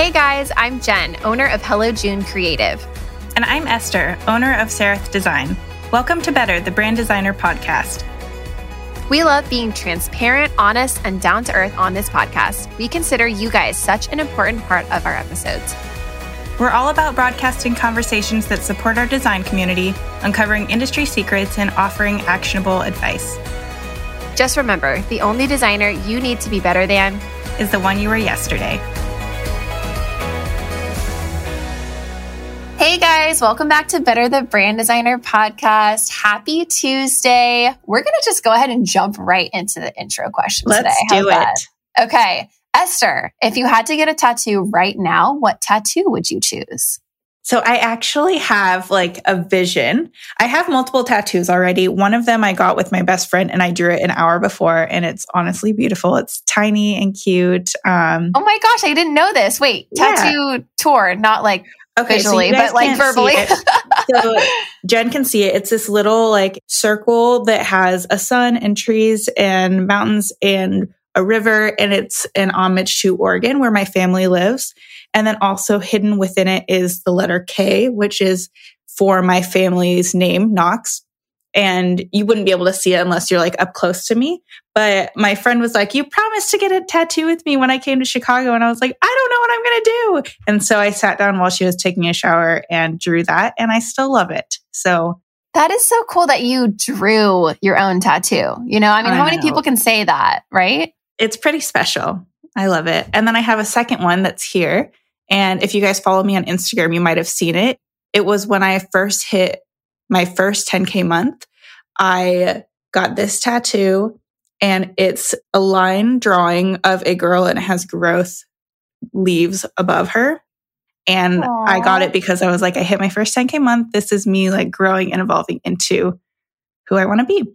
Hey guys, I'm Jen, owner of Hello June Creative. And I'm Esther, owner of Sereth Design. Welcome to Better, the Brand Designer Podcast. We love being transparent, honest, and down to earth on this podcast. We consider you guys such an important part of our episodes. We're all about broadcasting conversations that support our design community, uncovering industry secrets, and offering actionable advice. Just remember the only designer you need to be better than is the one you were yesterday. Hey guys, welcome back to Better the Brand Designer podcast. Happy Tuesday. We're going to just go ahead and jump right into the intro question Let's today. How's do it. That? Okay. Esther, if you had to get a tattoo right now, what tattoo would you choose? So I actually have like a vision. I have multiple tattoos already. One of them I got with my best friend and I drew it an hour before and it's honestly beautiful. It's tiny and cute. Um, oh my gosh, I didn't know this. Wait, tattoo yeah. tour, not like okay, visually, so but like verbally. so Jen can see it. It's this little like circle that has a sun and trees and mountains and a river and it's an homage to Oregon where my family lives. And then also hidden within it is the letter K, which is for my family's name, Knox. And you wouldn't be able to see it unless you're like up close to me. But my friend was like, You promised to get a tattoo with me when I came to Chicago. And I was like, I don't know what I'm going to do. And so I sat down while she was taking a shower and drew that. And I still love it. So that is so cool that you drew your own tattoo. You know, I mean, I how know. many people can say that, right? it's pretty special. I love it. And then I have a second one that's here. And if you guys follow me on Instagram, you might have seen it. It was when I first hit my first 10K month. I got this tattoo and it's a line drawing of a girl and it has growth leaves above her. And Aww. I got it because I was like, I hit my first 10K month. This is me like growing and evolving into who I want to be.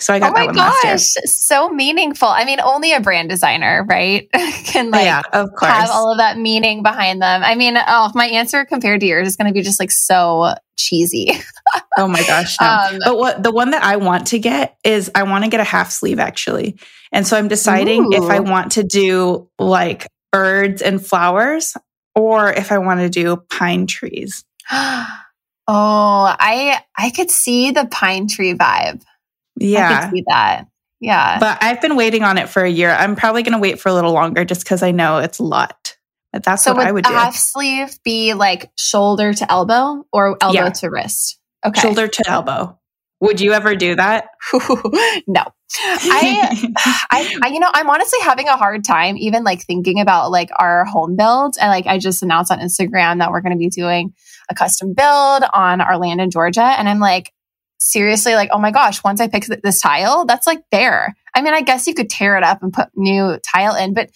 So I got oh one gosh. So meaningful. I mean, only a brand designer, right? Can like yeah, of course. have all of that meaning behind them. I mean, oh, my answer compared to yours is going to be just like so cheesy. oh my gosh. No. Um, but what the one that I want to get is I want to get a half sleeve actually. And so I'm deciding ooh. if I want to do like birds and flowers or if I want to do pine trees. oh, I I could see the pine tree vibe. Yeah. I see that. Yeah. But I've been waiting on it for a year. I'm probably going to wait for a little longer just because I know it's a lot. But that's so what I would do. half sleeve be like shoulder to elbow or elbow yeah. to wrist? Okay. Shoulder to elbow. Would you ever do that? no. I, I, I, you know, I'm honestly having a hard time even like thinking about like our home build. And like, I just announced on Instagram that we're going to be doing a custom build on our land in Georgia. And I'm like, seriously like, oh my gosh, once I pick this tile, that's like there. I mean, I guess you could tear it up and put new tile in, but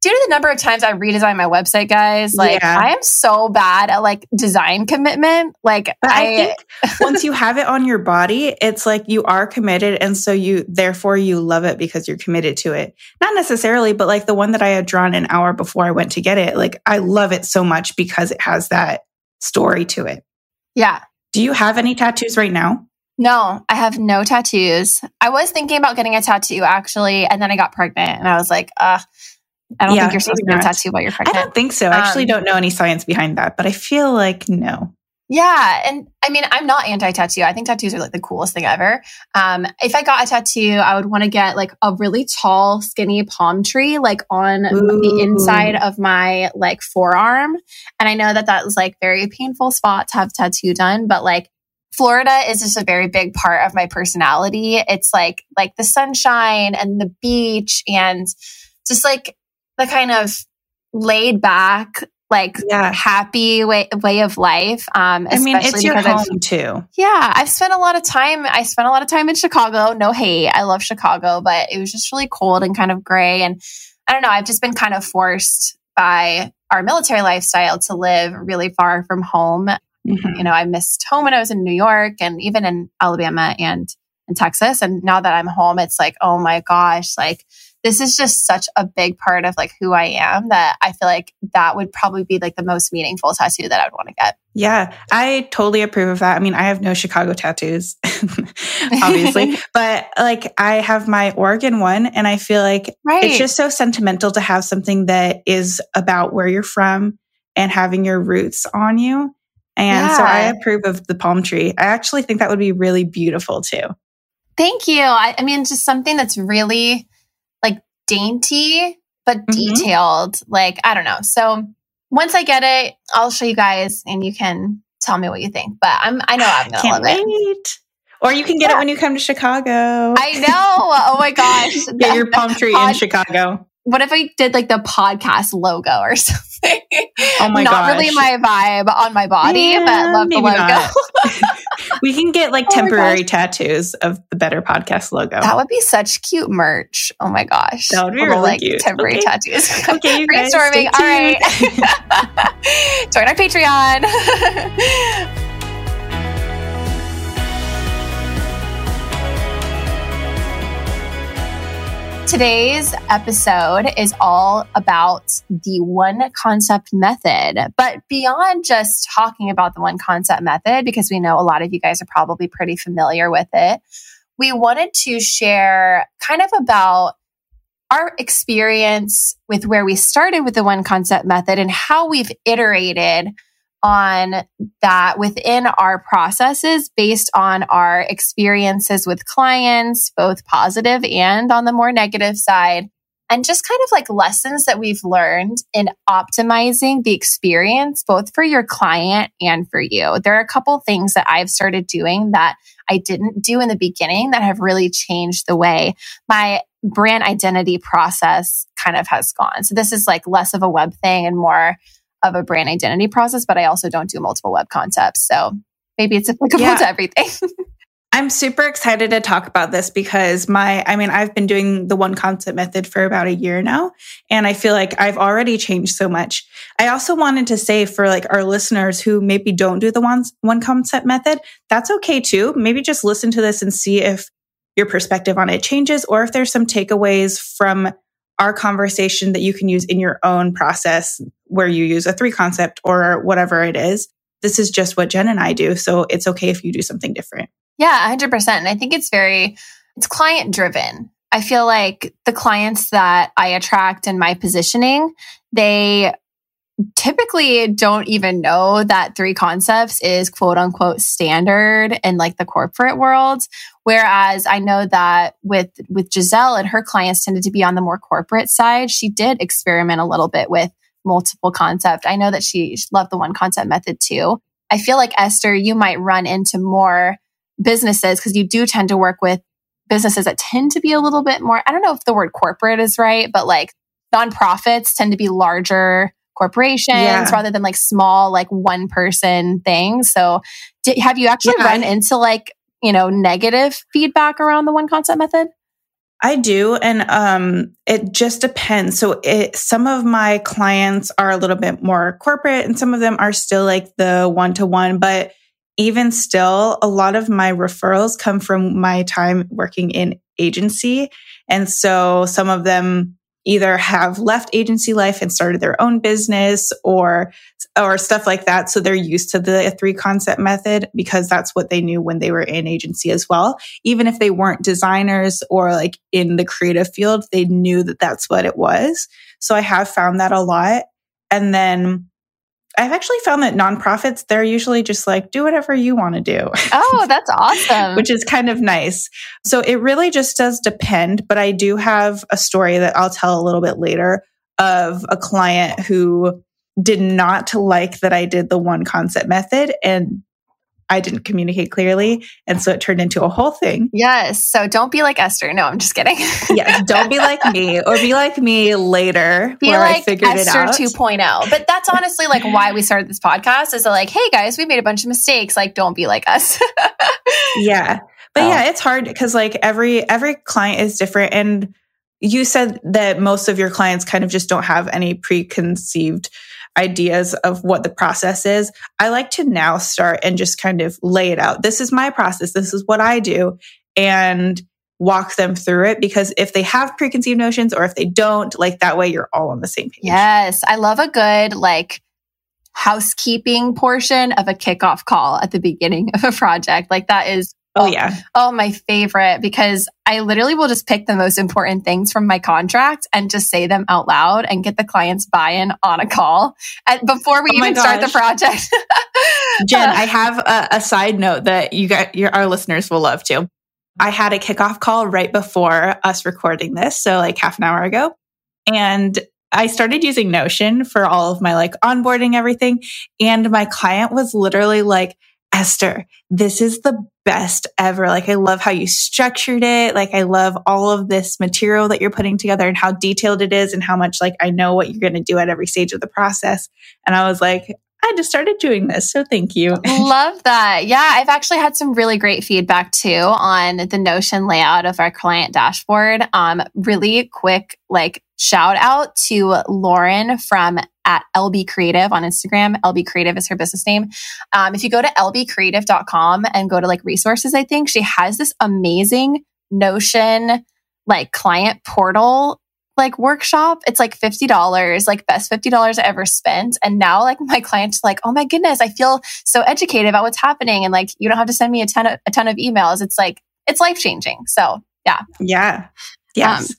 due to the number of times I redesign my website, guys, like yeah. I am so bad at like design commitment. Like I, I once you have it on your body, it's like you are committed. And so you, therefore you love it because you're committed to it. Not necessarily, but like the one that I had drawn an hour before I went to get it, like I love it so much because it has that story to it. Yeah. Do you have any tattoos right now? No, I have no tattoos. I was thinking about getting a tattoo actually, and then I got pregnant and I was like, uh, I don't yeah, think you're supposed to get a tattoo while you're pregnant. I don't think so. I actually um, don't know any science behind that, but I feel like no. Yeah. And I mean, I'm not anti tattoo. I think tattoos are like the coolest thing ever. Um, if I got a tattoo, I would want to get like a really tall, skinny palm tree, like on Ooh. the inside of my like forearm. And I know that that was like very painful spot to have tattoo done, but like Florida is just a very big part of my personality. It's like like the sunshine and the beach and just like the kind of laid back like yeah. happy way way of life. Um, I mean, it's your home I've, too. Yeah, I've spent a lot of time. I spent a lot of time in Chicago. No hate, I love Chicago, but it was just really cold and kind of gray. And I don't know. I've just been kind of forced by our military lifestyle to live really far from home. Mm-hmm. You know, I missed home when I was in New York and even in Alabama and in Texas. And now that I'm home, it's like, oh my gosh, like this is just such a big part of like who I am that I feel like that would probably be like the most meaningful tattoo that I would want to get. Yeah, I totally approve of that. I mean, I have no Chicago tattoos, obviously, but like I have my Oregon one, and I feel like right. it's just so sentimental to have something that is about where you're from and having your roots on you. And yeah. so I approve of the palm tree. I actually think that would be really beautiful too. Thank you. I, I mean, just something that's really like dainty, but mm-hmm. detailed. Like, I don't know. So once I get it, I'll show you guys and you can tell me what you think. But I'm, I know I'm going to love wait. it. Or you can get yeah. it when you come to Chicago. I know. Oh my gosh. get your palm tree pod- in Chicago. What if I did like the podcast logo or something? Oh my god! Not gosh. really my vibe on my body, yeah, but love the logo. we can get like oh temporary tattoos of the Better Podcast logo. That would be such cute merch. Oh my gosh. That would be really like cute. Temporary okay. tattoos. okay, brainstorming. All right. Join our Patreon. Today's episode is all about the one concept method. But beyond just talking about the one concept method, because we know a lot of you guys are probably pretty familiar with it, we wanted to share kind of about our experience with where we started with the one concept method and how we've iterated on that within our processes based on our experiences with clients, both positive and on the more negative side. And just kind of like lessons that we've learned in optimizing the experience, both for your client and for you. There are a couple things that I've started doing that I didn't do in the beginning that have really changed the way my brand identity process kind of has gone. So this is like less of a web thing and more of a brand identity process, but I also don't do multiple web concepts. So maybe it's applicable yeah. to everything. I'm super excited to talk about this because my, I mean, I've been doing the one concept method for about a year now, and I feel like I've already changed so much. I also wanted to say for like our listeners who maybe don't do the one, one concept method, that's okay too. Maybe just listen to this and see if your perspective on it changes or if there's some takeaways from our conversation that you can use in your own process where you use a three concept or whatever it is. This is just what Jen and I do. So it's okay if you do something different. Yeah, 100%. And I think it's very, it's client driven. I feel like the clients that I attract in my positioning, they typically don't even know that three concepts is quote unquote standard in like the corporate world whereas i know that with with giselle and her clients tended to be on the more corporate side she did experiment a little bit with multiple concept i know that she, loved the one concept method too i feel like esther you might run into more businesses because you do tend to work with businesses that tend to be a little bit more i don't know if the word corporate is right but like nonprofits tend to be larger corporations yeah. rather than like small, like one person things. So, did, have you actually yeah, run into like, you know, negative feedback around the one concept method? I do. And um, it just depends. So it, some of my clients are a little bit more corporate and some of them are still like the one to one. But even still, a lot of my referrals come from my time working in agency. And so some of them either have left agency life and started their own business or or stuff like that. So they're used to the three concept method because that's what they knew when they were in agency as well. Even if they weren't designers or like in the creative field they knew that that's what it was. So i have found that a lot. And then I've actually found that nonprofits, they're usually just like, do whatever you want to do. Oh, that's awesome. Which is kind of nice. So it really just does depend. But I do have a story that I'll tell a little bit later of a client who did not like that I did the one concept method and I didn't communicate clearly. And so it turned into a whole thing. Yes. So don't be like Esther. No, I'm just kidding. yes. Don't be like me or be like me later. Be like Esther 2.0. But that's honestly like why we started this podcast is like, hey guys, we made a bunch of mistakes. Like, don't be like us. yeah. But oh. yeah, it's hard because like every every client is different. And you said that most of your clients kind of just don't have any preconceived ideas of what the process is, I like to now start and just kind of lay it out. This is my process. This is what I do. And walk them through it because if they have preconceived notions or if they don't, like that way you're all on the same page. Yes. I love a good like housekeeping portion of a kickoff call at the beginning of a project. Like that is Oh, um, yeah. Oh, my favorite because I literally will just pick the most important things from my contract and just say them out loud and get the client's buy-in on a call and before we oh even start the project. Jen, I have a, a, side note that you got your our listeners will love too. I had a kickoff call right before us recording this, so like half an hour ago. And I started using Notion for all of my like onboarding everything. And my client was literally like, Esther, this is the best ever. Like, I love how you structured it. Like, I love all of this material that you're putting together and how detailed it is and how much like I know what you're going to do at every stage of the process. And I was like, I just started doing this. So thank you. Love that. Yeah, I've actually had some really great feedback too on the Notion layout of our client dashboard. Um, really quick, like shout out to Lauren from at LB Creative on Instagram. LB Creative is her business name. Um, if you go to lbcreative.com and go to like resources, I think she has this amazing Notion like client portal like workshop. It's like $50, like best $50 I ever spent. And now like my clients like, oh my goodness, I feel so educated about what's happening. And like, you don't have to send me a ton of, a ton of emails. It's like, it's life changing. So yeah. Yeah. Yes.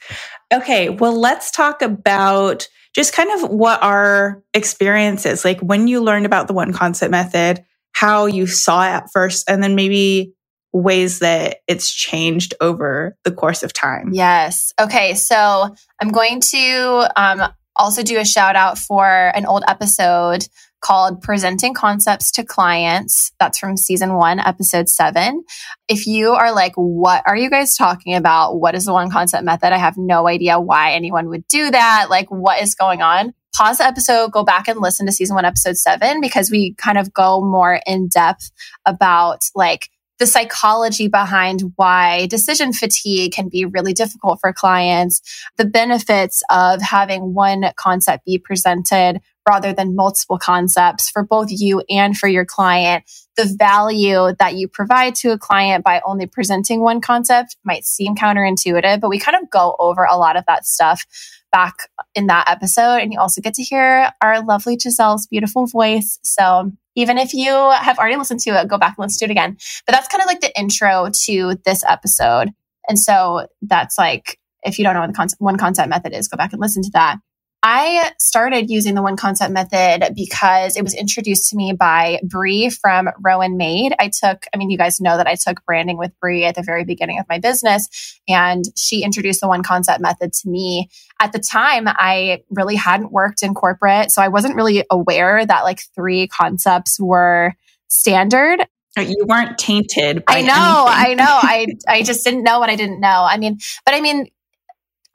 Um, okay. Well, let's talk about just kind of what our experience is like when you learned about the one concept method, how you saw it at first, and then maybe ways that it's changed over the course of time. Yes. Okay. So I'm going to um, also do a shout out for an old episode called Presenting Concepts to Clients. That's from season one, episode seven. If you are like, what are you guys talking about? What is the one concept method? I have no idea why anyone would do that. Like, what is going on? Pause the episode, go back and listen to season one, episode seven, because we kind of go more in depth about like, the psychology behind why decision fatigue can be really difficult for clients, the benefits of having one concept be presented rather than multiple concepts for both you and for your client. The value that you provide to a client by only presenting one concept might seem counterintuitive, but we kind of go over a lot of that stuff back in that episode. And you also get to hear our lovely Giselle's beautiful voice. So even if you have already listened to it, go back and listen to it again. But that's kind of like the intro to this episode. And so that's like, if you don't know what the one concept method is, go back and listen to that. I started using the one concept method because it was introduced to me by Bree from Rowan Made. I took, I mean, you guys know that I took branding with Bree at the very beginning of my business, and she introduced the one concept method to me. At the time, I really hadn't worked in corporate, so I wasn't really aware that like three concepts were standard. You weren't tainted. I know, I know. I I just didn't know what I didn't know. I mean, but I mean,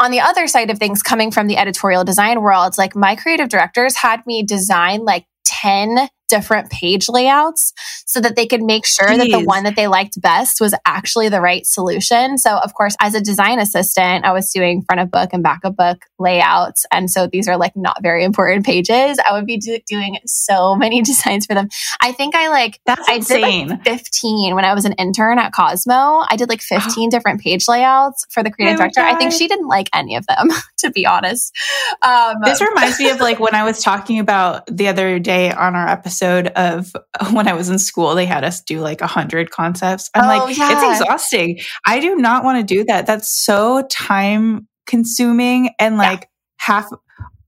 on the other side of things, coming from the editorial design world, like my creative directors had me design like 10 different page layouts so that they could make sure Jeez. that the one that they liked best was actually the right solution. So, of course, as a design assistant, I was doing front of book and back of book layouts. And so these are like not very important pages. I would be do- doing so many designs for them. I think I like, That's I insane. did like 15 when I was an intern at Cosmo. I did like 15 different page layouts for the creative director. I think she didn't like any of them, to be honest. Um, this reminds me of like when I was talking about the other day on our episode episode of when I was in school, they had us do like a hundred concepts. I'm oh, like, yeah. it's exhausting. I do not want to do that. That's so time consuming and like yeah. half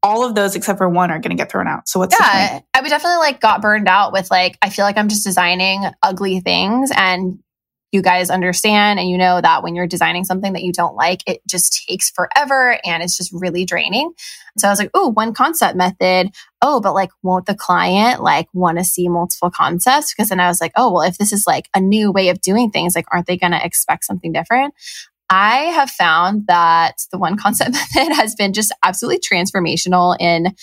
all of those except for one are going to get thrown out. So what's yeah, I would definitely like got burned out with like I feel like I'm just designing ugly things and you guys understand and you know that when you're designing something that you don't like, it just takes forever and it's just really draining. So I was like, oh, one concept method. Oh, but like, won't the client like want to see multiple concepts? Because then I was like, oh, well, if this is like a new way of doing things, like, aren't they going to expect something different? I have found that the one concept method has been just absolutely transformational in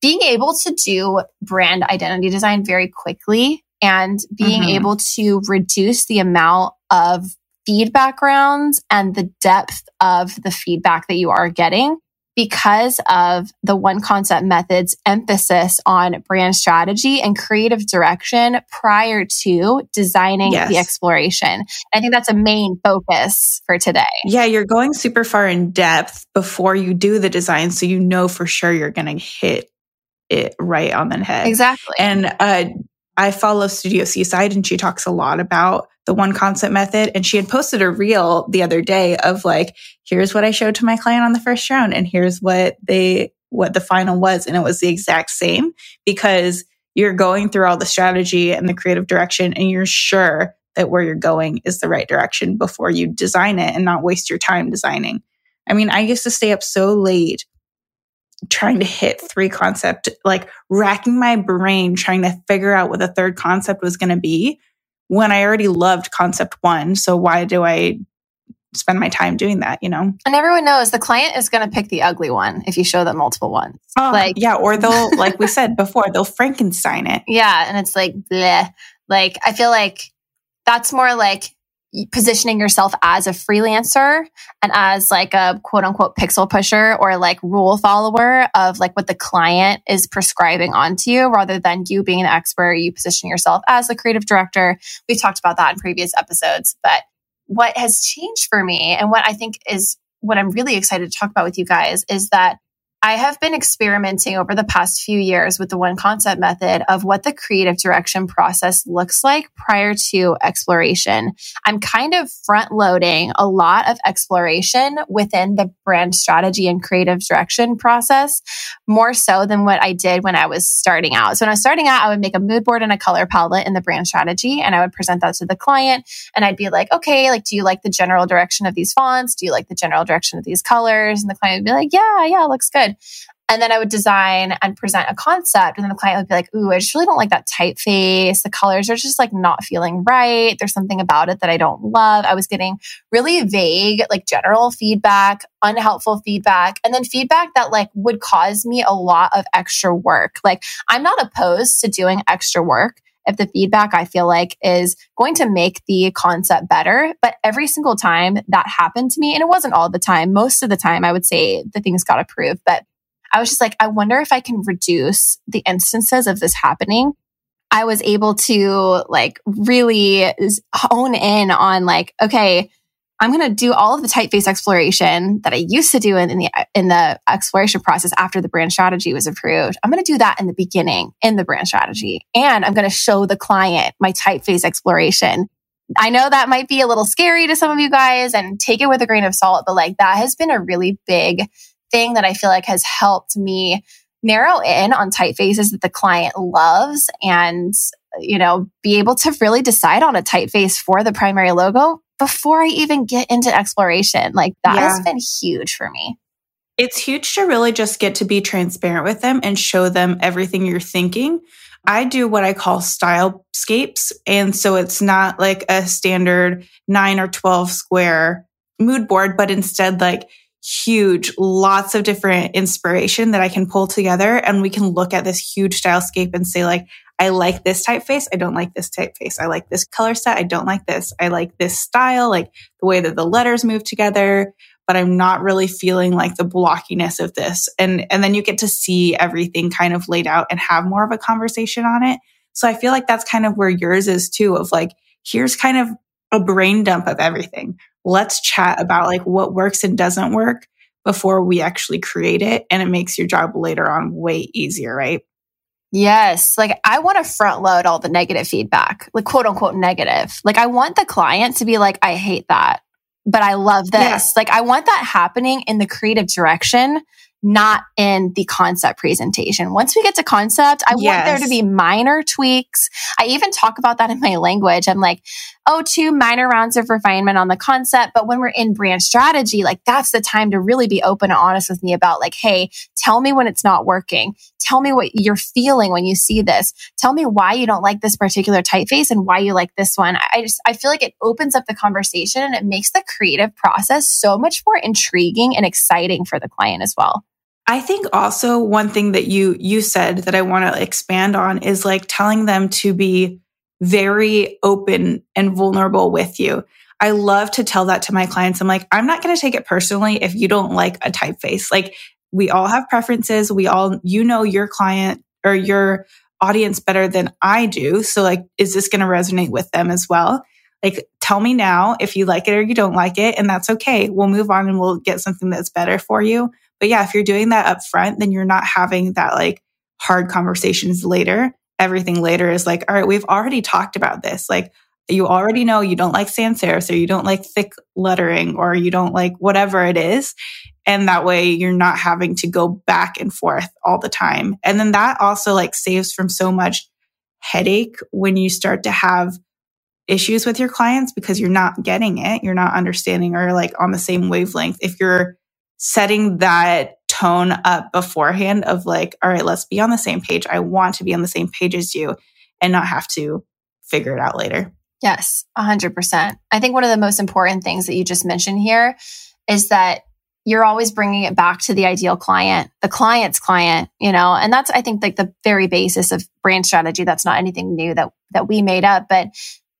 being able to do brand identity design very quickly and being mm-hmm. able to reduce the amount of feedback rounds and the depth of the feedback that you are getting because of the one concept method's emphasis on brand strategy and creative direction prior to designing yes. the exploration. I think that's a main focus for today. Yeah, you're going super far in depth before you do the design so you know for sure you're going to hit it right on the head. Exactly. And uh, I follow Studio Seaside and she talks a lot about the one concept method. And she had posted a reel the other day of like, here's what I showed to my client on the first round and here's what they, what the final was. And it was the exact same because you're going through all the strategy and the creative direction and you're sure that where you're going is the right direction before you design it and not waste your time designing. I mean, I used to stay up so late trying to hit three concept, like racking my brain trying to figure out what the third concept was going to be when I already loved concept one. So why do I spend my time doing that, you know? And everyone knows the client is going to pick the ugly one if you show them multiple ones. Oh, like, yeah, or they'll, like we said before, they'll Frankenstein it. Yeah. And it's like, bleh. Like, I feel like that's more like positioning yourself as a freelancer and as like a quote unquote pixel pusher or like rule follower of like what the client is prescribing onto you rather than you being an expert, you position yourself as the creative director. We've talked about that in previous episodes, but what has changed for me and what I think is what I'm really excited to talk about with you guys is that I have been experimenting over the past few years with the one concept method of what the creative direction process looks like prior to exploration. I'm kind of front loading a lot of exploration within the brand strategy and creative direction process more so than what I did when I was starting out. So when I was starting out, I would make a mood board and a color palette in the brand strategy and I would present that to the client and I'd be like, okay, like, do you like the general direction of these fonts? Do you like the general direction of these colors? And the client would be like, yeah, yeah, looks good. And then I would design and present a concept. And then the client would be like, Ooh, I just really don't like that typeface. The colors are just like not feeling right. There's something about it that I don't love. I was getting really vague, like general feedback, unhelpful feedback, and then feedback that like would cause me a lot of extra work. Like I'm not opposed to doing extra work if the feedback I feel like is going to make the concept better. But every single time that happened to me, and it wasn't all the time, most of the time, I would say the things got approved. But I was just like, I wonder if I can reduce the instances of this happening. I was able to like really hone in on like, okay, I'm going to do all of the typeface exploration that I used to do in, in, the in the exploration process after the brand strategy was approved. I'm going to do that in the beginning in the brand strategy, and I'm going to show the client my typeface exploration. I know that might be a little scary to some of you guys, and take it with a grain of salt, but like that has been a really big thing that I feel like has helped me narrow in on typefaces that the client loves and you know be able to really decide on a typeface for the primary logo before I even get into exploration. Like that yeah. has been huge for me. It's huge to really just get to be transparent with them and show them everything you're thinking. I do what I call style scapes. And so it's not like a standard nine or 12 square mood board, but instead like huge, lots of different inspiration that I can pull together. And we can look at this huge style scape and say like, I like this typeface. I don't like this typeface. I like this color set. I don't like this. I like this style, like the way that the letters move together, but I'm not really feeling like the blockiness of this. And, and then you get to see everything kind of laid out and have more of a conversation on it. So I feel like that's kind of where yours is too of like, here's kind of a brain dump of everything. Let's chat about like what works and doesn't work before we actually create it. And it makes your job later on way easier, right? Yes. Like I want to front load all the negative feedback, like quote unquote negative. Like I want the client to be like, I hate that, but I love this. Yeah. Like I want that happening in the creative direction not in the concept presentation. Once we get to concept, I yes. want there to be minor tweaks. I even talk about that in my language. I'm like, oh, two minor rounds of refinement on the concept. But when we're in brand strategy, like that's the time to really be open and honest with me about like, hey, tell me when it's not working. Tell me what you're feeling when you see this. Tell me why you don't like this particular typeface and why you like this one. I just, I feel like it opens up the conversation and it makes the creative process so much more intriguing and exciting for the client as well. I think also one thing that you you said that I want to expand on is like telling them to be very open and vulnerable with you. I love to tell that to my clients. I'm like, I'm not going to take it personally if you don't like a typeface. Like we all have preferences. We all, you know, your client or your audience better than I do. So like, is this going to resonate with them as well? Like, tell me now if you like it or you don't like it. And that's okay. We'll move on and we'll get something that's better for you. But yeah, if you're doing that up front, then you're not having that like hard conversations later. Everything later is like, all right, we've already talked about this. Like, you already know you don't like sans serif or you don't like thick lettering or you don't like whatever it is. And that way you're not having to go back and forth all the time. And then that also like saves from so much headache when you start to have issues with your clients because you're not getting it. You're not understanding or like on the same wavelength. If you're setting that tone up beforehand of like, all right, let's be on the same page. I want to be on the same page as you and not have to figure it out later. Yes, 100%. I think one of the most important things that you just mentioned here is that you're always bringing it back to the ideal client, the client's client, you know, and that's, I think, like the very basis of brand strategy. That's not anything new that, that we made up, but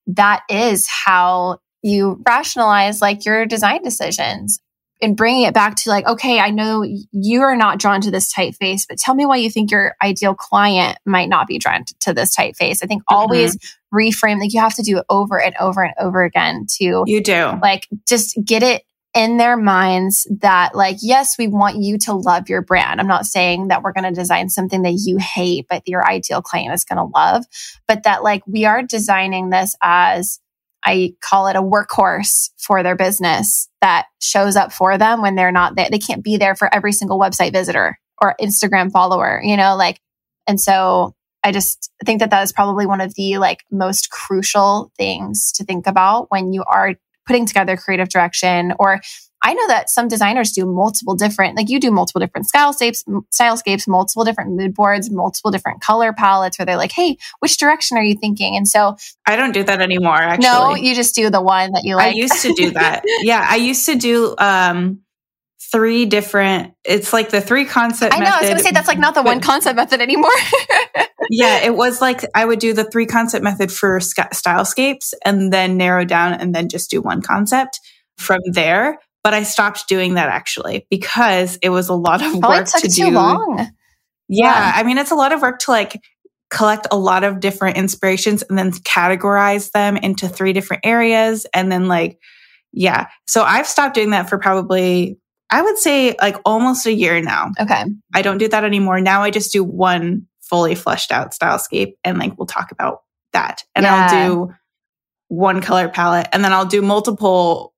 that is how you rationalize like your design decisions and bringing it back to like, okay, I know you are not drawn to this typeface, but tell me why you think your ideal client might not be drawn to this typeface. I think mm-hmm. always reframe, like you have to do it over and over and over again to you do like just get it in their minds that like yes we want you to love your brand i'm not saying that we're going to design something that you hate but your ideal client is going to love but that like we are designing this as I call it a workhorse for their business that shows up for them when they're not there. They can't be there for every single website visitor or Instagram follower, you know, like, and so I just think that that is probably one of the like most crucial things to think about when you are putting together creative direction or I know that some designers do multiple different, like you do multiple different stylescapes, stylescapes, multiple different mood boards, multiple different color palettes where they're like, Hey, which direction are you thinking? And so I don't do that anymore. Actually. No, you just do the one that you like. I used to do that. yeah. I used to do, um, three different it's like the three concept I know, method, I was gonna say that's like not the one concept method anymore. yeah, it was like I would do the three concept method for stylescapes and then narrow down and then just do one concept from there. But I stopped doing that actually because it was a lot of work to do. Long. Yeah, yeah, I mean, it's a lot of work to like collect a lot of different inspirations and then categorize them into three different areas. And then, like, yeah. So I've stopped doing that for probably, I would say, like almost a year now. Okay. I don't do that anymore. Now I just do one fully fleshed out stylescape and like we'll talk about that. And yeah. I'll do one color palette and then I'll do multiple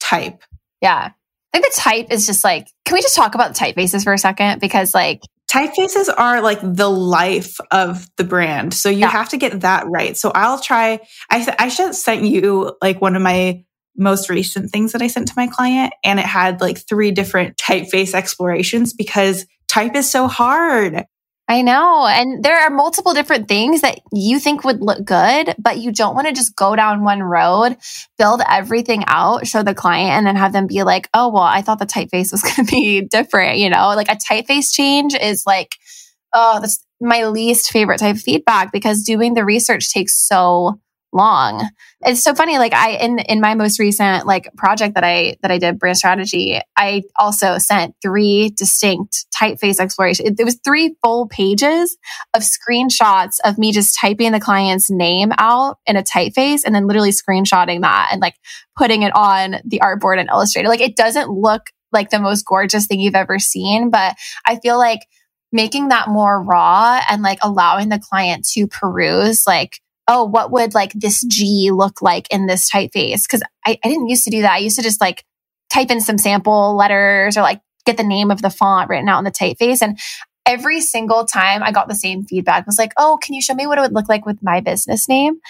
type yeah. I think the type is just like, can we just talk about the typefaces for a second? Because like typefaces are like the life of the brand. So you yeah. have to get that right. So I'll try, I, I should sent you like one of my most recent things that I sent to my client and it had like three different typeface explorations because type is so hard. I know. And there are multiple different things that you think would look good, but you don't want to just go down one road, build everything out, show the client, and then have them be like, oh, well, I thought the typeface was going to be different. You know, like a typeface change is like, oh, that's my least favorite type of feedback because doing the research takes so long. It's so funny. Like I in in my most recent like project that I that I did brand strategy, I also sent three distinct typeface exploration. It, it was three full pages of screenshots of me just typing the client's name out in a typeface and then literally screenshotting that and like putting it on the artboard and Illustrator. Like it doesn't look like the most gorgeous thing you've ever seen, but I feel like making that more raw and like allowing the client to peruse like oh, what would like this G look like in this typeface? Cause I, I didn't used to do that. I used to just like type in some sample letters or like get the name of the font written out in the typeface. And every single time I got the same feedback was like, oh, can you show me what it would look like with my business name?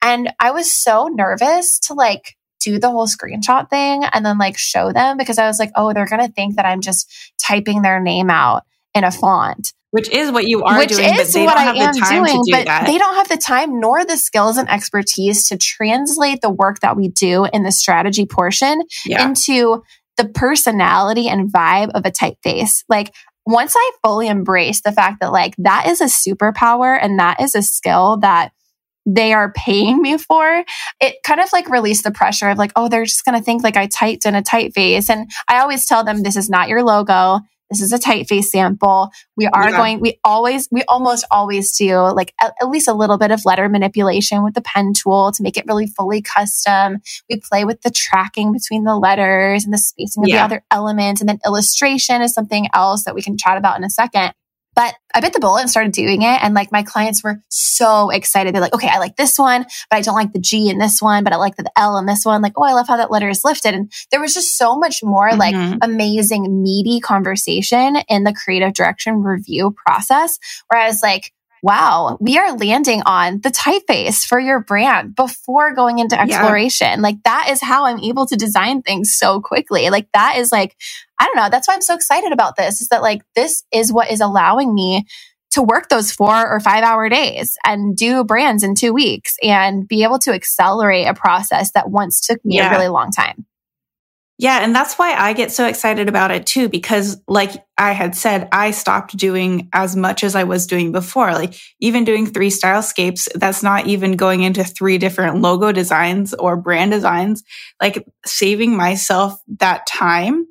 And I was so nervous to like do the whole screenshot thing and then like show them because I was like, oh, they're going to think that I'm just typing their name out in a font. Which is what you are Which doing, is what I am doing, do but that. They don't have the time nor the skills and expertise to translate the work that we do in the strategy portion yeah. into the personality and vibe of a typeface. Like once I fully embrace the fact that like that is a superpower and that is a skill that they are paying me for, it kind of like released the pressure of like, oh, they're just going to think like I typed in a typeface. And I always tell them this is not your logo this is a typeface sample. We are yeah. going, we always, we almost always do like at, at, least a little bit of letter manipulation with the pen tool to make it really fully custom. We play with the tracking between the letters and the spacing of yeah. the other elements. And then illustration is something else that we can chat about in a second. But I bit the bullet and started doing it. And like my clients were so excited. They're like, okay, I like this one, but I don't like the G in this one, but I like the L in this one. Like, oh, I love how that letter is lifted. And there was just so much more mm-hmm. like amazing, meaty conversation in the creative direction review process. Where I was like, wow, we are landing on the typeface for your brand before going into exploration. Yeah. Like that is how I'm able to design things so quickly. Like that is like, I don't know. That's why I'm so excited about this is that like this is what is allowing me to work those four or five hour days and do brands in two weeks and be able to accelerate a process that once took me yeah. a really long time. Yeah. And that's why I get so excited about it too, because like I had said, I stopped doing as much as I was doing before. Like even doing three stylescapes, that's not even going into three different logo designs or brand designs. Like saving myself that time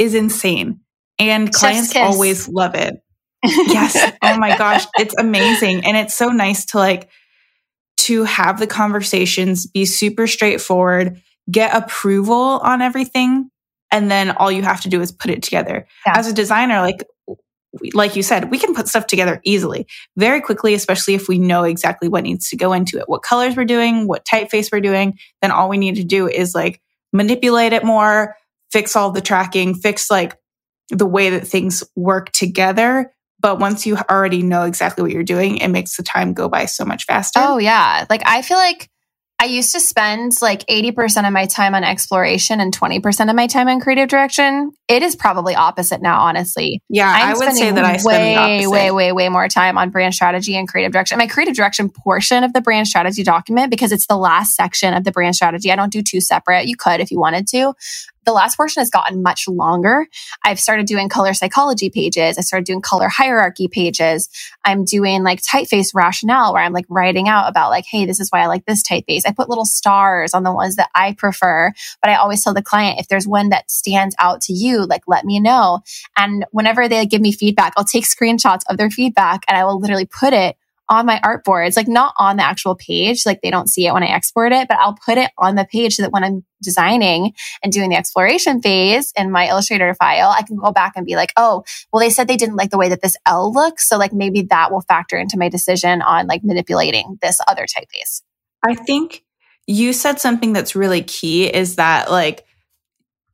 is insane. And clients always love it. yes. Oh my gosh. It's amazing. And it's so nice to like, to have the conversations be super straightforward get approval on everything. And then all you have to do is put it together. Yeah. As a designer, like, like you said, we can put stuff together easily, very quickly, especially if we know exactly what needs to go into it, what colors we're doing, what typeface we're doing. Then all we need to do is like manipulate it more, fix all the tracking, fix like the way that things work together. But once you already know exactly what you're doing, it makes the time go by so much faster. Oh, yeah. Like, I feel like I used to spend like 80% of my time on exploration and 20% of my time on creative direction. It is probably opposite now, honestly. Yeah, I'm i would say that I spend way, way, way, way more time on brand strategy and creative direction. My creative direction portion of the brand strategy document, because it's the last section of the brand strategy. I don't do two separate. You could if you wanted to the last portion has gotten much longer. I've started doing color psychology pages. I started doing color hierarchy pages. I'm doing like typeface rationale where I'm like writing out about like, hey, this is why I like this typeface. I put little stars on the ones that I prefer, but I always tell the client if there's one that stands out to you, like let me know. And whenever they give me feedback, I'll take screenshots of their feedback and I will literally put it on my art boards, like not on the actual page, like they don't see it when I export it, but I'll put it on the page so that when I'm designing and doing the exploration phase in my Illustrator file, I can go back and be like, oh, well, they said they didn't like the way that this L looks. So like maybe that will factor into my decision on like manipulating this other typeface. I think you said something that's really key is that like,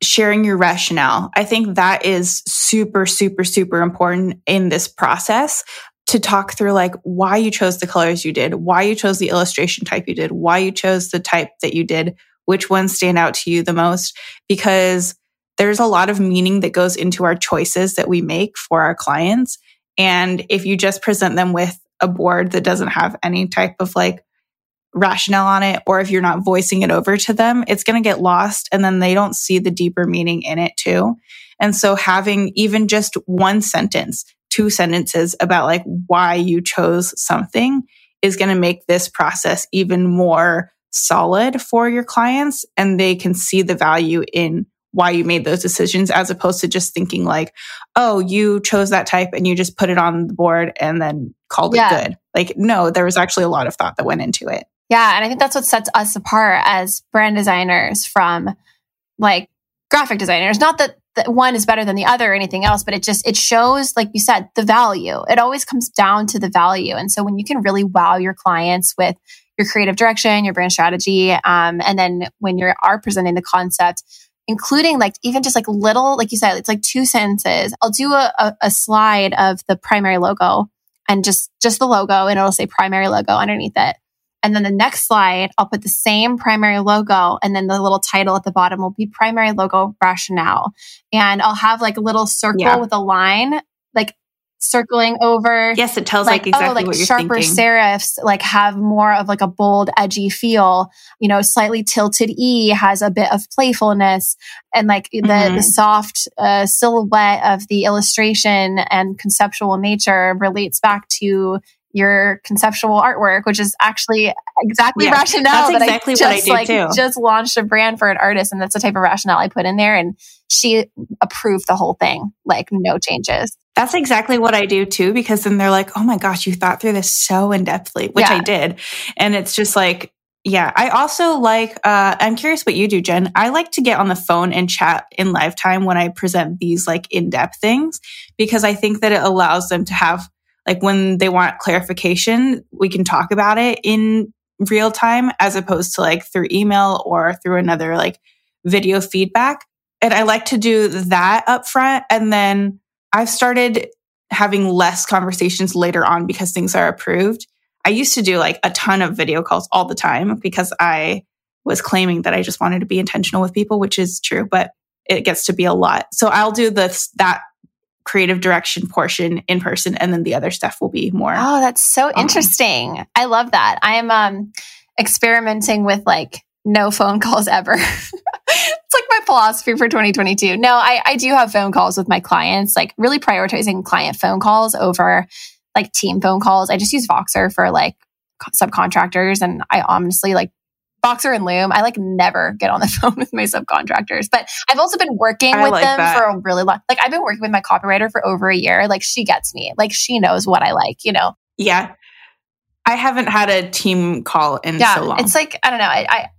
sharing your rationale. I think that is super, super, super important in this process to talk through like why you chose the colors you did, why you chose the illustration type you did, why you chose the type that you did, which ones stand out to you the most, because there's a lot of meaning that goes into our choices that we make for our clients. And if you just present them with a board that doesn't have any type of like rationale on it, or if you're not voicing it over to them, it's going to get lost and then they don't see the deeper meaning in it too. And so having even just one sentence two sentences about like why you chose something is going to make this process even more solid for your clients and they can see the value in why you made those decisions as opposed to just thinking like oh you chose that type and you just put it on the board and then called yeah. it good. Like no there was actually a lot of thought that went into it. Yeah and i think that's what sets us apart as brand designers from like graphic designers. Not that that one is better than the other or anything else, but it just, it shows, like you said, the value. It always comes down to the value. And so when you can really wow your clients with your creative direction, your brand strategy, um, and then when you are presenting the concept, including like even just like little, like you said, it's like two sentences. I'll do a, a, a slide of the primary logo and just just the logo, and it'll say primary logo underneath it. And then the next slide, I'll put the same primary logo and then the little title at the bottom will be primary logo rationale. And I'll have like a little circle yeah. with a line, like circling over. Yes, it tells like, like exactly oh, like what you're sharper thinking. serifs like have more of like a bold, edgy feel. You know, slightly tilted E has a bit of playfulness, and like the mm-hmm. the soft uh, silhouette of the illustration and conceptual nature relates back to your conceptual artwork, which is actually exactly yeah, rationale that's exactly that I just I like too. just launched a brand for an artist, and that's the type of rationale I put in there. And she approved the whole thing, like no changes. That's exactly what I do too, because then they're like, "Oh my gosh, you thought through this so in depthly," which yeah. I did, and it's just like. Yeah, I also like, uh, I'm curious what you do, Jen. I like to get on the phone and chat in lifetime when I present these like in depth things because I think that it allows them to have like when they want clarification, we can talk about it in real time as opposed to like through email or through another like video feedback. And I like to do that up front. And then I've started having less conversations later on because things are approved. I used to do like a ton of video calls all the time because I was claiming that I just wanted to be intentional with people, which is true, but it gets to be a lot. So I'll do this, that creative direction portion in person and then the other stuff will be more oh that's so interesting. I love that. I'm um experimenting with like no phone calls ever. It's like my philosophy for 2022 no I, I do have phone calls with my clients like really prioritizing client phone calls over like team phone calls. I just use Voxer for like subcontractors and i honestly like Voxer and Loom, I like never get on the phone with my subcontractors. But I've also been working I with like them that. for a really long like I've been working with my copywriter for over a year. Like she gets me. Like she knows what I like, you know. Yeah. I haven't had a team call in yeah, so long. It's like, I don't know. I, I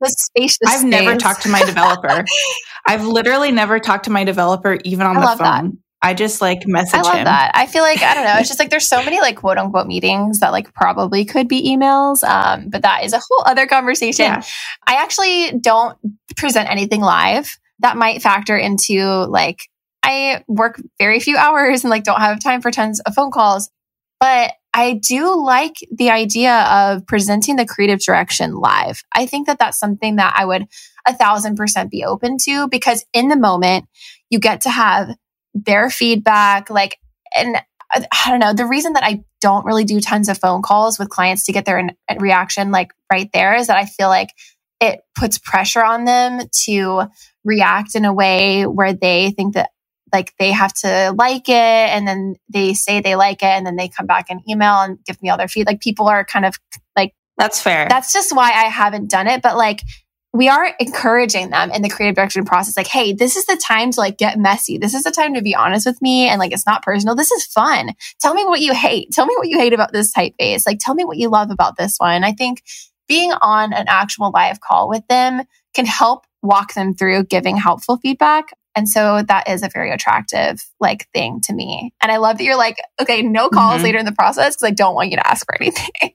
the spacious I've space. never talked to my developer. I've literally never talked to my developer even on I the phone. That. I just like message I love him. that. I feel like I don't know. It's just like there's so many like quote unquote meetings that like probably could be emails. Um, but that is a whole other conversation. Yeah. I actually don't present anything live. That might factor into like I work very few hours and like don't have time for tons of phone calls. But I do like the idea of presenting the creative direction live. I think that that's something that I would a thousand percent be open to because in the moment you get to have their feedback, like, and I, I don't know, the reason that I don't really do tons of phone calls with clients to get their in, reaction like right there is that I feel like it puts pressure on them to react in a way where they think that like they have to like it and then they say they like it and then they come back and email and give me all their feed like people are kind of like that's fair. That's just why i haven't done it but like we are encouraging them in the creative direction process. Like hey this is the time to like get messy. This is the time to be honest with me and like it's not personal. This is fun. Tell me what you hate. Tell me what you hate about this typeface. Like tell me what you love about this one. I think being on an actual live call with them can help walk them through giving helpful feedback. And so that is a very attractive like thing to me. And i love that you're like okay no calls mm-hmm. later in the process because i don't want you to ask for anything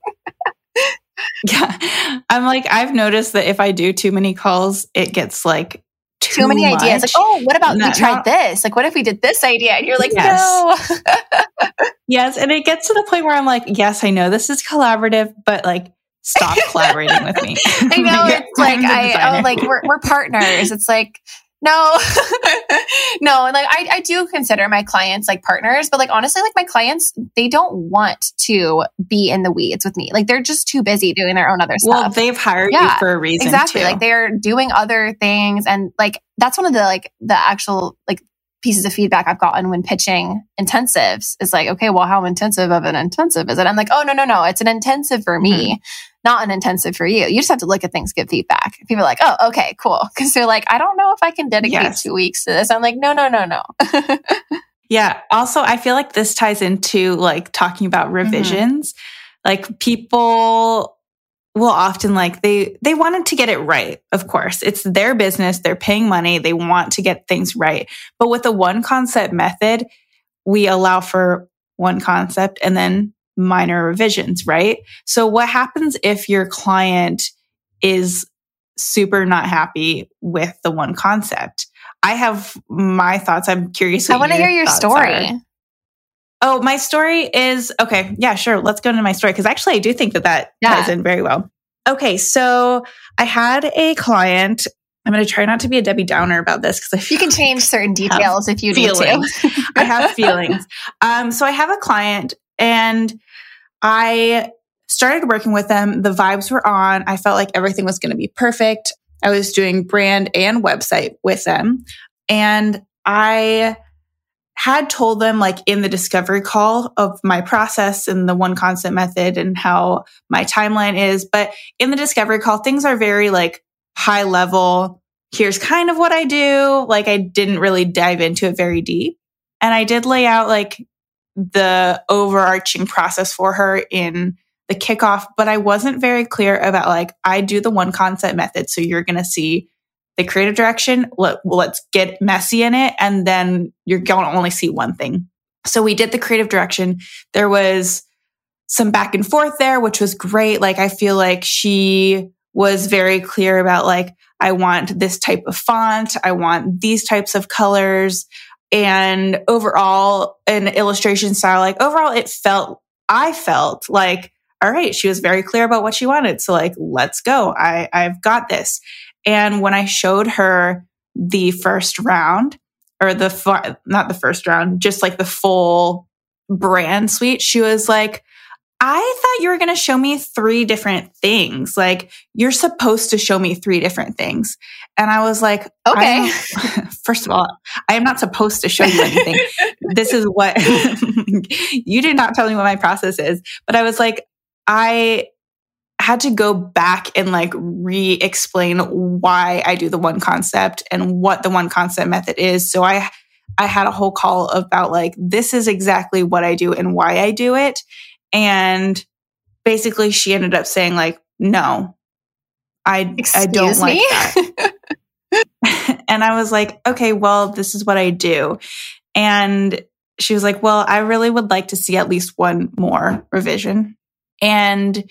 Yeah. I'm like, I've noticed that if I do too many calls, it gets like too, too many much. ideas. Like, oh, what about we tried this? Like, what if we did this idea? And you're like, yes. no. yes. And it gets to the point where I'm like, yes, I know this is collaborative, but like, stop collaborating with me. I know. it's like, I, oh, like, we're, we're partners. It's like, no, no. Like I, I do consider my clients like partners, but like honestly, like my clients, they don't want to be in the weeds with me. Like they're just too busy doing their own other stuff. Well, they've hired yeah, you for a reason. Exactly. Too. Like they're doing other things. And like that's one of the like the actual like pieces of feedback I've gotten when pitching intensives is like, okay, well, how intensive of an intensive is it? I'm like, oh no, no, no. It's an intensive for me. Mm-hmm not an intensive for you. You just have to look at things, give feedback. People are like, oh, okay, cool. Cause they're like, I don't know if I can dedicate yes. two weeks to this. I'm like, no, no, no, no. yeah. Also, I feel like this ties into like talking about mm-hmm. revisions. Mm-hmm. Like people will often like they they wanted to get it right of course it's their business they're paying money they want to get things right but with the one concept method we allow for one concept and then minor revisions, right? So what happens if your client is super not happy with the one concept? I have my thoughts. I'm curious. I want to hear your story. Are. Oh, my story is okay. Yeah, sure. Let's go into my story because actually, I do think that that yeah. ties in very well. Okay, so I had a client. I'm going to try not to be a Debbie Downer about this because you can change certain details if you feelings. need to. I have feelings. Um, so I have a client and I started working with them. The vibes were on. I felt like everything was going to be perfect. I was doing brand and website with them. And I had told them like in the discovery call of my process and the one concept method and how my timeline is. But in the discovery call, things are very like high level. Here's kind of what I do. Like I didn't really dive into it very deep. And I did lay out like the overarching process for her in the kickoff, but I wasn't very clear about like, I do the one concept method. So you're going to see the creative direction. Let, let's get messy in it. And then you're going to only see one thing. So we did the creative direction. There was some back and forth there, which was great. Like, I feel like she was very clear about like, I want this type of font. I want these types of colors. And overall, an illustration style, like overall, it felt, I felt like, all right, she was very clear about what she wanted. So like, let's go. I, I've got this. And when I showed her the first round or the, not the first round, just like the full brand suite, she was like, I thought you were going to show me three different things. Like you're supposed to show me three different things. And I was like, okay. First of all, I am not supposed to show you anything. this is what you did not tell me what my process is. But I was like, I had to go back and like re explain why I do the one concept and what the one concept method is. So I, I had a whole call about like, this is exactly what I do and why I do it. And basically she ended up saying like, no, I, Excuse I don't me? like that. and I was like, okay, well, this is what I do. And she was like, well, I really would like to see at least one more revision. And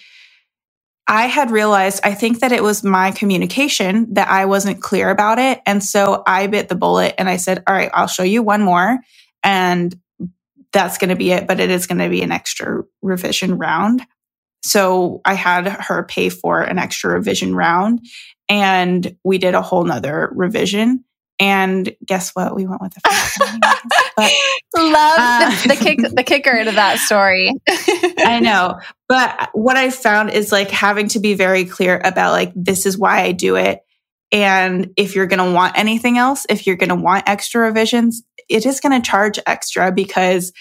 I had realized, I think that it was my communication that I wasn't clear about it. And so I bit the bullet and I said, all right, I'll show you one more. And that's going to be it, but it is going to be an extra revision round. So I had her pay for an extra revision round and we did a whole nother revision. And guess what? We went with the first one. but, Love uh, the, the, kick, the kicker into that story. I know. But what I found is like having to be very clear about like, this is why I do it. And if you're going to want anything else, if you're going to want extra revisions, it is going to charge extra because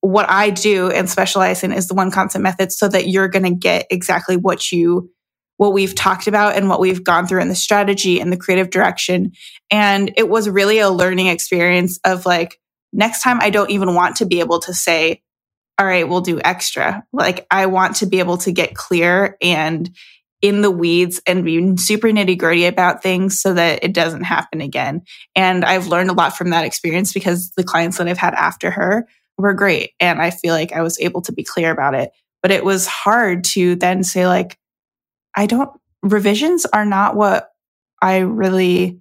what I do and specialize in is the one concept method so that you're going to get exactly what you what we've talked about and what we've gone through in the strategy and the creative direction. And it was really a learning experience of like, next time I don't even want to be able to say, all right, we'll do extra. Like I want to be able to get clear and in the weeds and be super nitty gritty about things so that it doesn't happen again. And I've learned a lot from that experience because the clients that I've had after her were great. And I feel like I was able to be clear about it. But it was hard to then say, like, I don't, revisions are not what I really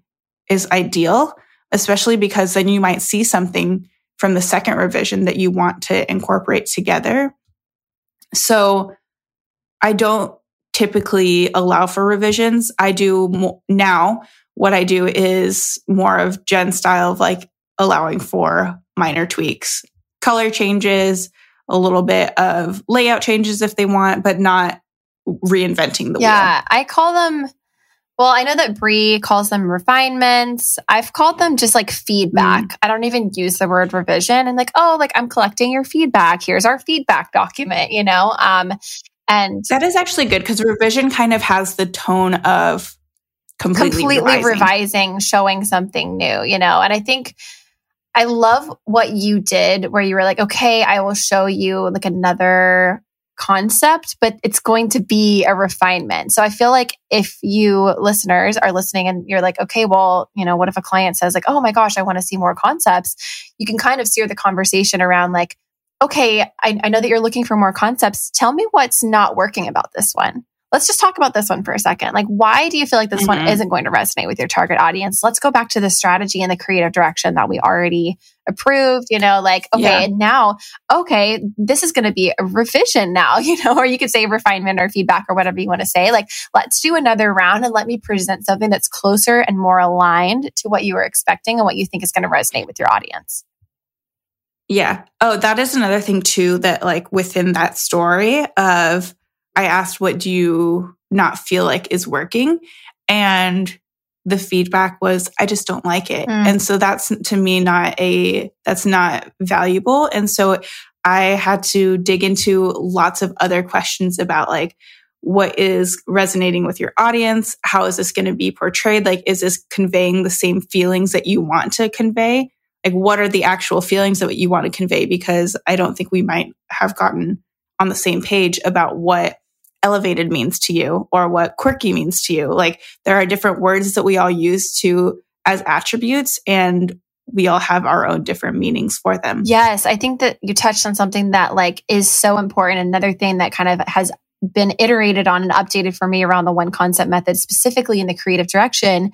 is ideal, especially because then you might see something from the second revision that you want to incorporate together. So I don't typically allow for revisions. I do mo- now what I do is more of Jen style of like allowing for minor tweaks, color changes, a little bit of layout changes if they want, but not reinventing the yeah, wheel. Yeah, I call them. Well, I know that Brie calls them refinements. I've called them just like feedback. Mm. I don't even use the word revision. And like, oh, like I'm collecting your feedback. Here's our feedback document. You know, um, and that is actually good because revision kind of has the tone of completely, completely revising. revising, showing something new. You know, and I think I love what you did where you were like, okay, I will show you like another concept, but it's going to be a refinement. So I feel like if you listeners are listening and you're like, okay, well, you know, what if a client says like, oh my gosh, I want to see more concepts? You can kind of steer the conversation around like, okay, I, I know that you're looking for more concepts. Tell me what's not working about this one let's just talk about this one for a second. Like, why do you feel like this mm-hmm. one isn't going to resonate with your target audience? Let's go back to the strategy and the creative direction that we already approved, you know, like, okay, yeah. and now, okay, this is going to be a revision now, you know, or you could say refinement or feedback or whatever you want to say. Like, let's do another round and let me present something that's closer and more aligned to what you were expecting and what you think is going to resonate with your audience. Yeah. Oh, that is another thing too that like within that story of I asked, what do you not feel like is working? And the feedback was I just don't like it. Mm. And so that's to me not a that's not valuable. And so I had to dig into lots of other questions about like what is resonating with your audience? How is this going to be portrayed? Like is this conveying the same feelings that you want to convey? Like what are the actual feelings that you want to convey because I don't think we might have gotten on the same page about what elevated means to you or what quirky means to you. Like there are different words that we all use to as attributes and we all have our own different meanings for them. Yes, I think that you touched on something that like is so important. Another thing that kind of has been iterated on and updated for me around the one concept method specifically in the creative direction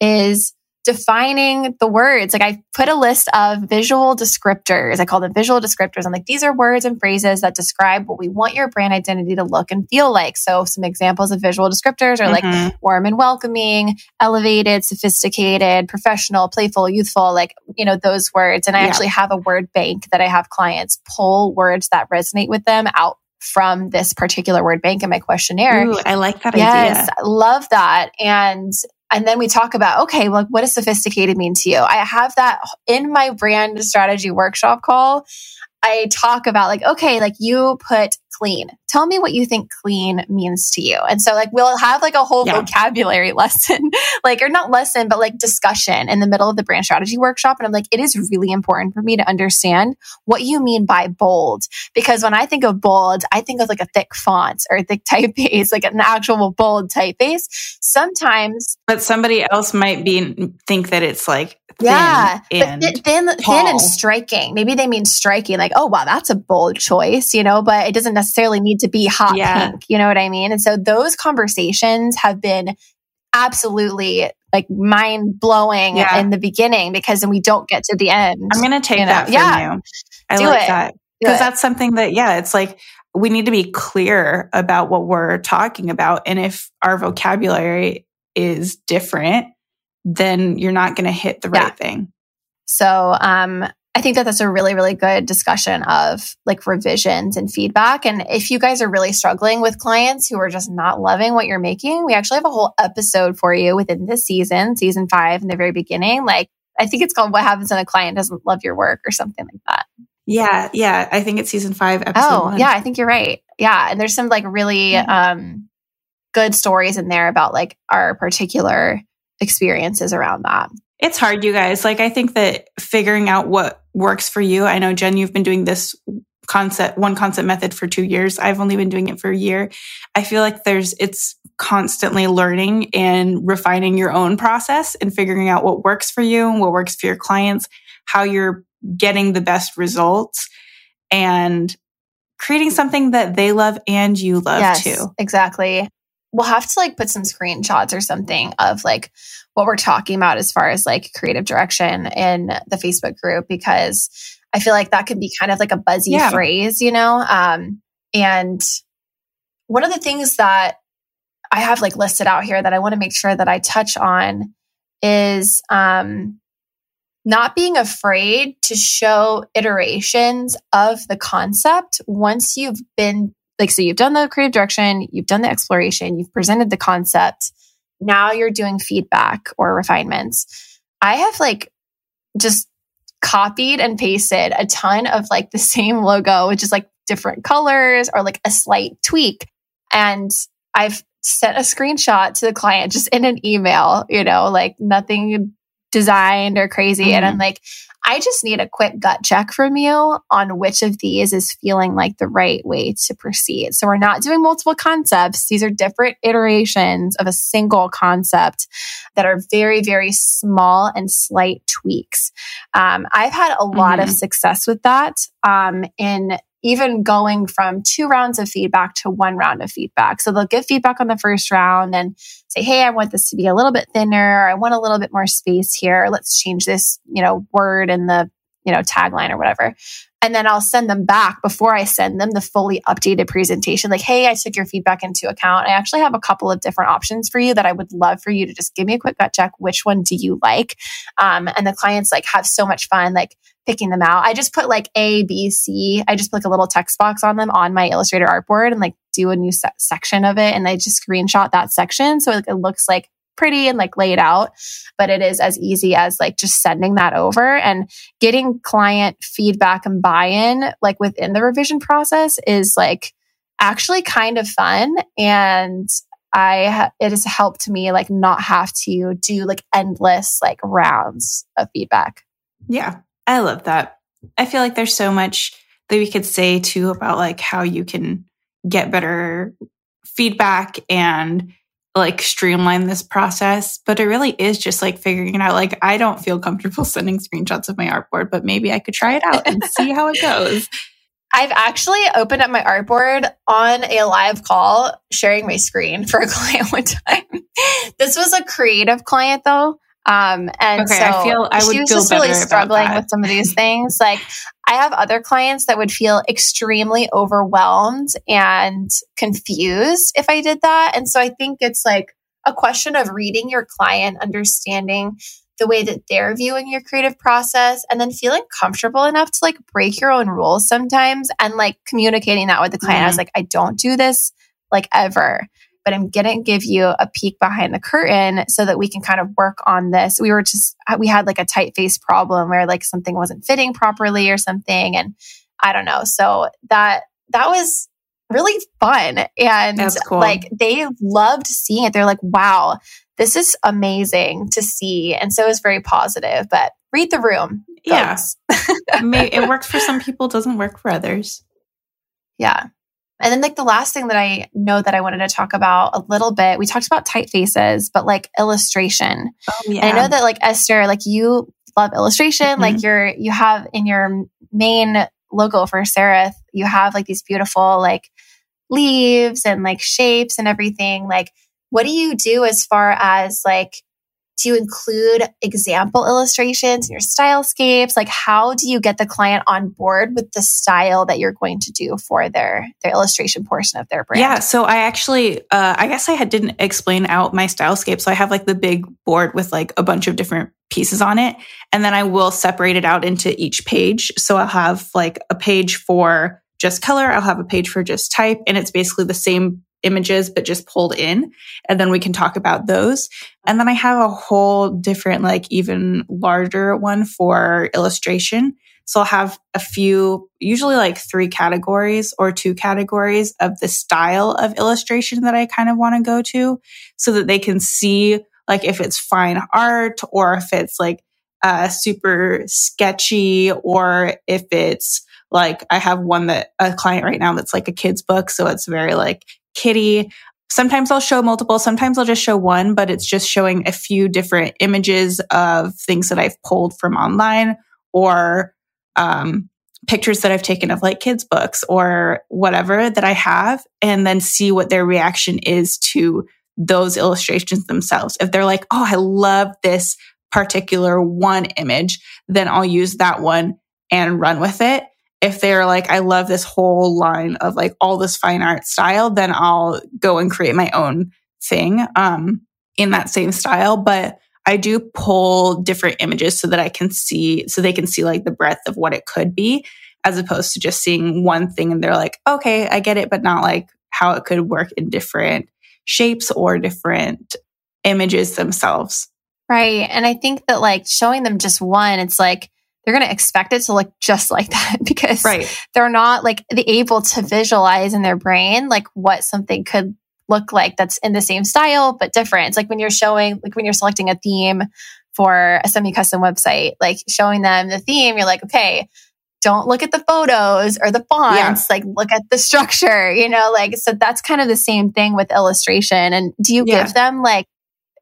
is defining the words. Like I put a list of visual descriptors. I call them visual descriptors. I'm like, these are words and phrases that describe what we want your brand identity to look and feel like. So some examples of visual descriptors are mm-hmm. like warm and welcoming, elevated, sophisticated, professional, playful, youthful, like, you know, those words. And I yeah. actually have a word bank that I have clients pull words that resonate with them out from this particular word bank in my questionnaire. Ooh, I like that yes, idea. love that. And and then we talk about, okay, well, what does sophisticated mean to you? I have that in my brand strategy workshop call. I talk about like, okay, like you put clean. Tell me what you think clean means to you. And so like we'll have like a whole yeah. vocabulary lesson, like or not lesson, but like discussion in the middle of the brand strategy workshop. And I'm like, it is really important for me to understand what you mean by bold. Because when I think of bold, I think of like a thick font or a thick typeface, like an actual bold typeface. Sometimes But somebody else might be think that it's like yeah, and but thin, thin and striking. Maybe they mean striking, like, oh wow, that's a bold choice, you know. But it doesn't necessarily need to be hot yeah. pink. You know what I mean? And so those conversations have been absolutely like mind blowing yeah. in the beginning because then we don't get to the end. I'm going to take you know? that from yeah. you. I Do like it. that because that's something that yeah, it's like we need to be clear about what we're talking about, and if our vocabulary is different then you're not going to hit the right yeah. thing. So, um, I think that that's a really, really good discussion of like revisions and feedback. And if you guys are really struggling with clients who are just not loving what you're making, we actually have a whole episode for you within this season, season five, in the very beginning. Like, I think it's called What Happens When a Client Doesn't Love Your Work or something like that. Yeah. Yeah. I think it's season five, episode oh, one. yeah. I think you're right. Yeah. And there's some like really, mm-hmm. um, good stories in there about like our particular experiences around that. It's hard, you guys. Like, I think that figuring out what works for you, I know, Jen, you've been doing this concept, one concept method for two years. I've only been doing it for a year. I feel like there's, it's constantly learning and refining your own process and figuring out what works for you and what works for your clients, how you're getting the best results and creating something that they love and you love yes, too. Exactly we'll have to like put some screenshots or something of like what we're talking about as far as like creative direction in the Facebook group because I feel like that could be kind of like a buzzy yeah. phrase, you know? Um, and one of the things that I have like listed out here that I want to make sure that I touch on is um, not being afraid to show iterations of the concept once you've been like so you've done the creative direction you've done the exploration you've presented the concept. Now you're doing feedback or refinements. I have like just copied and pasted a ton of like the same logo which is like different colors or like a slight tweak. And i've sent a screenshot to the client just in an email you know like nothing designed or crazy mm-hmm. and i'm like I just need a quick gut check from you on which of these is feeling like the right way to proceed. So we're not doing multiple concepts. These are different iterations of a single concept that are very, very small and slight tweaks. Um, I've had a lot mm-hmm. of success with that um, in even going from two rounds of feedback to one round of feedback. So they'll give feedback on the first round and say, Hey, I want this to be a little bit thinner. I want a little bit more space here. Let's change this, you know, word in the, you know, tagline or whatever. And then I'll send them back before I send them the fully updated presentation. Like, hey, I took your feedback into account. I actually have a couple of different options for you that I would love for you to just give me a quick gut check. Which one do you like? Um, and the clients like have so much fun. Like picking them out. I just put like A, B, C. I just put like a little text box on them on my Illustrator artboard and like do a new se- section of it. And I just screenshot that section. So it, it looks like pretty and like laid out, but it is as easy as like just sending that over and getting client feedback and buy-in like within the revision process is like actually kind of fun and I it has helped me like not have to do like endless like rounds of feedback. Yeah, I love that. I feel like there's so much that we could say too about like how you can get better feedback and like streamline this process. But it really is just like figuring out like I don't feel comfortable sending screenshots of my artboard, but maybe I could try it out and see how it goes. I've actually opened up my artboard on a live call, sharing my screen for a client one time. this was a creative client though. Um, and okay, so I feel I would she was just really struggling with some of these things. Like I have other clients that would feel extremely overwhelmed and confused if I did that. And so I think it's like a question of reading your client, understanding the way that they're viewing your creative process and then feeling comfortable enough to like break your own rules sometimes and like communicating that with the client. Mm-hmm. I was mm-hmm. like, I don't do this like ever, but I'm going to give you a peek behind the curtain so that we can kind of work on this. We were just, we had like a typeface problem where like something wasn't fitting properly or something. And I don't know. So that, that was really fun. And cool. like they loved seeing it. They're like, wow, this is amazing to see. And so it's very positive, but read the room. Folks. Yeah. it works for some people, doesn't work for others. Yeah. And then like the last thing that I know that I wanted to talk about a little bit, we talked about typefaces, but like illustration. Oh, yeah. And I know that like Esther, like you love illustration, mm-hmm. like you're you have in your main logo for Sereth, you have like these beautiful like leaves and like shapes and everything. Like what do you do as far as like, do you include example illustrations in your stylescapes? Like, how do you get the client on board with the style that you're going to do for their their illustration portion of their brand? Yeah, so I actually, uh, I guess I had, didn't explain out my stylescape. So I have like the big board with like a bunch of different pieces on it, and then I will separate it out into each page. So I'll have like a page for just color. I'll have a page for just type, and it's basically the same images, but just pulled in. And then we can talk about those. And then I have a whole different, like even larger one for illustration. So I'll have a few, usually like three categories or two categories of the style of illustration that I kind of want to go to so that they can see like if it's fine art or if it's like uh, super sketchy or if it's like I have one that a client right now that's like a kid's book. So it's very like kitty. Sometimes I'll show multiple, sometimes I'll just show one, but it's just showing a few different images of things that I've pulled from online or um, pictures that I've taken of like kids' books or whatever that I have, and then see what their reaction is to those illustrations themselves. If they're like, oh, I love this particular one image, then I'll use that one and run with it if they're like, I love this whole line of like all this fine art style, then I'll go and create my own thing um, in that same style. But I do pull different images so that I can see, so they can see like the breadth of what it could be, as opposed to just seeing one thing and they're like, okay, I get it, but not like how it could work in different shapes or different images themselves. Right. And I think that like showing them just one, it's like, they're going to expect it to look just like that because right. they're not like the able to visualize in their brain like what something could look like that's in the same style but different. It's like when you're showing like when you're selecting a theme for a semi-custom website, like showing them the theme, you're like, okay, don't look at the photos or the fonts, yeah. like look at the structure, you know, like so that's kind of the same thing with illustration. And do you yeah. give them like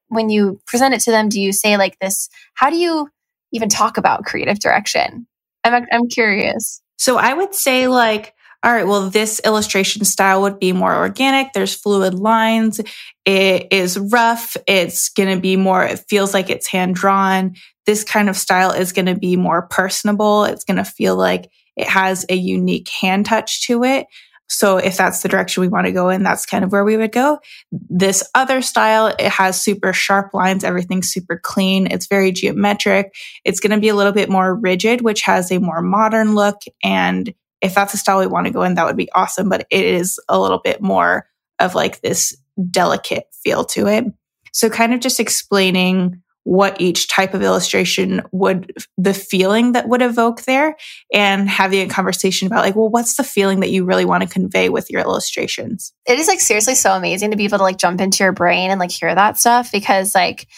when you present it to them, do you say like this, how do you even talk about creative direction? I'm, I'm curious. So I would say like, all right, well, this illustration style would be more organic. There's fluid lines. It is rough. It's going to be more, it feels like it's hand drawn. This kind of style is going to be more personable. It's going to feel like it has a unique hand touch to it. So if that's the direction we want to go in, that's kind of where we would go. This other style, it has super sharp lines. Everything's super clean. It's very geometric. It's going to be a little bit more rigid, which has a more modern look. And if that's a style we want to go in, that would be awesome. But it is a little bit more of like this delicate feel to it. So kind of just explaining what each type of illustration would, the feeling that would evoke there and having a conversation about like, well, what's the feeling that you really want to convey with your illustrations? It is like seriously so amazing to be able to like jump into your brain and like hear that stuff because like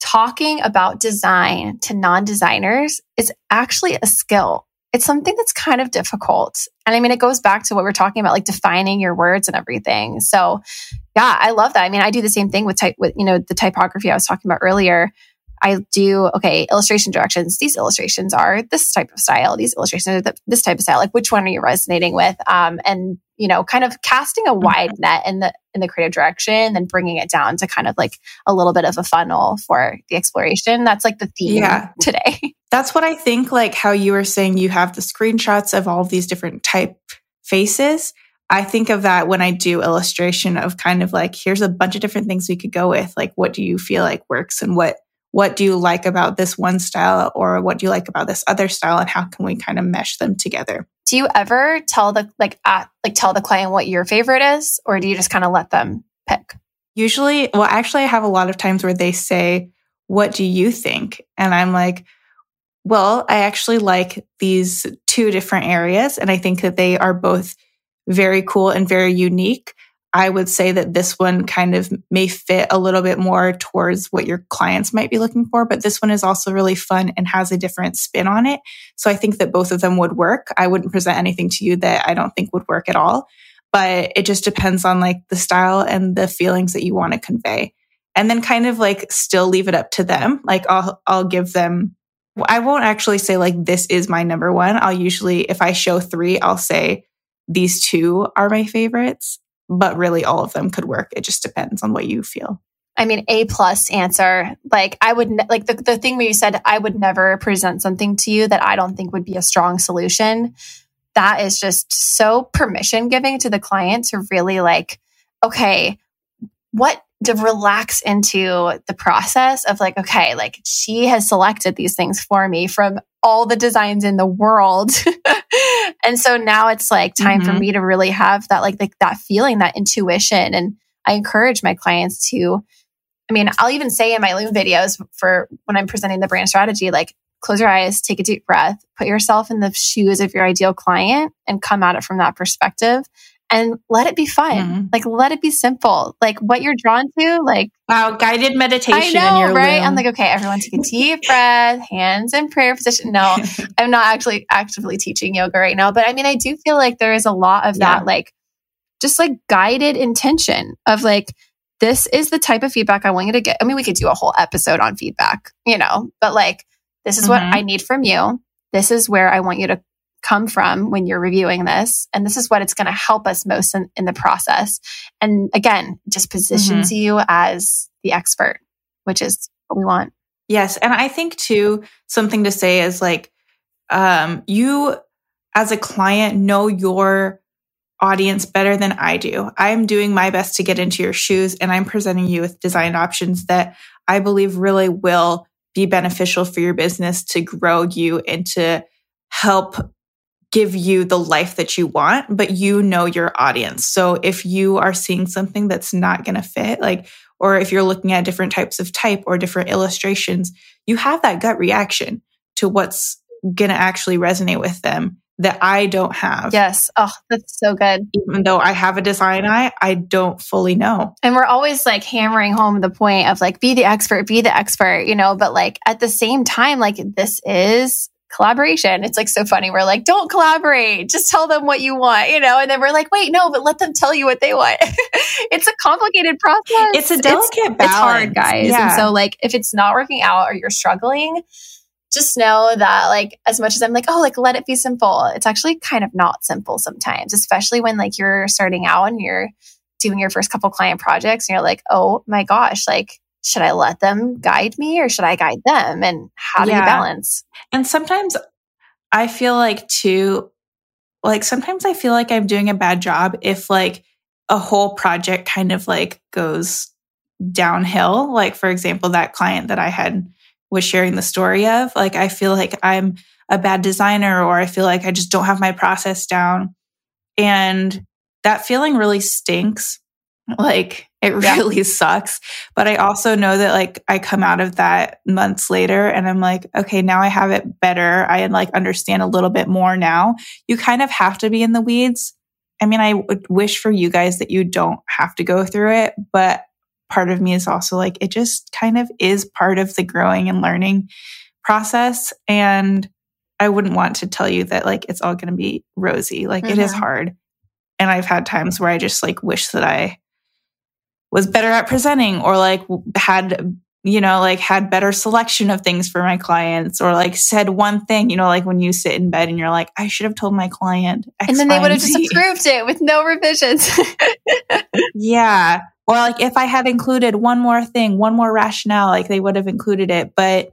talking about design to non designers is actually a skill. It's something that's kind of difficult. And I mean, it goes back to what we're talking about, like defining your words and everything. So yeah, I love that. I mean, I do the same thing with type with, you know, the typography I was talking about earlier. I do, okay, illustration directions. These illustrations are this type of style. These illustrations are this type of style. Like which one are you resonating with? Um, and you know, kind of casting a wide mm-hmm. net in the in the creative direction, and then bringing it down to kind of like a little bit of a funnel for the exploration. That's like the theme yeah. today. That's what I think. Like how you were saying, you have the screenshots of all of these different type faces. I think of that when I do illustration of kind of like, here's a bunch of different things we could go with. Like, what do you feel like works and what, what do you like about this one style or what do you like about this other style and how can we kind of mesh them together? Do you ever tell the, like, at, like tell the client what your favorite is or do you just kind of let them pick? Usually, well, actually I have a lot of times where they say, what do you think? And I'm like, well, I actually like these two different areas and I think that they are both very cool and very unique. I would say that this one kind of may fit a little bit more towards what your clients might be looking for, but this one is also really fun and has a different spin on it. So I think that both of them would work. I wouldn't present anything to you that I don't think would work at all, but it just depends on like the style and the feelings that you want to convey. And then kind of like still leave it up to them. Like I'll, I'll give them, I won't actually say like, this is my number one. I'll usually, if I show three, I'll say, these two are my favorites, but really all of them could work. It just depends on what you feel. I mean, A plus answer. Like I would ne- like the, the thing where you said I would never present something to you that I don't think would be a strong solution. That is just so permission giving to the client to really like, okay, what to relax into the process of like, okay, like she has selected these things for me from all the designs in the world. and so now it's like time mm-hmm. for me to really have that like, like that feeling, that intuition. And I encourage my clients to, I mean, I'll even say in my Loom videos for when I'm presenting the brand strategy, like close your eyes, take a deep breath, put yourself in the shoes of your ideal client and come at it from that perspective and let it be fun. Mm-hmm. Like let it be simple. Like what you're drawn to, like wow, guided meditation. I know, right? I'm like, okay, everyone take a deep breath, hands in prayer position. No, I'm not actually actively teaching yoga right now, but I mean, I do feel like there is a lot of yeah. that, like just like guided intention of like, this is the type of feedback I want you to get. I mean, we could do a whole episode on feedback, you know, but like, this is mm-hmm. what I need from you. This is where I want you to come from when you're reviewing this. And this is what it's going to help us most in, in, the process. And again, just positions mm-hmm. you as the expert, which is what we want. Yes. And I think too, something to say is like, um, you as a client know your audience better than I do. I'm doing my best to get into your shoes and I'm presenting you with design options that I believe really will be beneficial for your business to grow you and to help give you the life that you want, but you know your audience. So if you are seeing something that's not going to fit, like, or if you're looking at different types of type or different illustrations, you have that gut reaction to what's going to actually resonate with them that I don't have. Yes. Oh, that's so good. Even though I have a design eye, I don't fully know. And we're always like hammering home the point of like, be the expert, be the expert, you know, but like at the same time, like this is collaboration. It's like so funny. We're like, don't collaborate. Just tell them what you want, you know? And then we're like, wait, no, but let them tell you what they want. it's a complicated process. It's a delicate it's, balance. It's hard, guys. Yeah. And so like if it's not working out or you're struggling, just know that like as much as I'm like, oh, like let it be simple. It's actually kind of not simple sometimes, especially when like you're starting out and you're doing your first couple client projects and you're like, oh my gosh, like should I let them guide me or should I guide them? And how do yeah. you balance? And sometimes I feel like too, like sometimes I feel like I'm doing a bad job if like a whole project kind of like goes downhill. Like, for example, that client that I had was sharing the story of, like, I feel like I'm a bad designer or I feel like I just don't have my process down. And that feeling really stinks Like it Yeah. really sucks. But I also know that like I come out of that months later and I'm like, okay, now I have it better. I like understand a little bit more now. You kind of have to be in the weeds. I mean, I would wish for you guys that you don't have to go through it, but part of me is also like, it just kind of is part of the growing and learning process. And I wouldn't want to tell you that like it's all going to be rosy. Like it is Mhm. hard. And I've had times where I just like wish that I was better at presenting or like had you know like had better selection of things for my clients or like said one thing you know like when you sit in bed and you're like i should have told my client X, and then they Y, would have just approved it with no revisions. yeah or like if i had included one more thing one more rationale like they would have included it but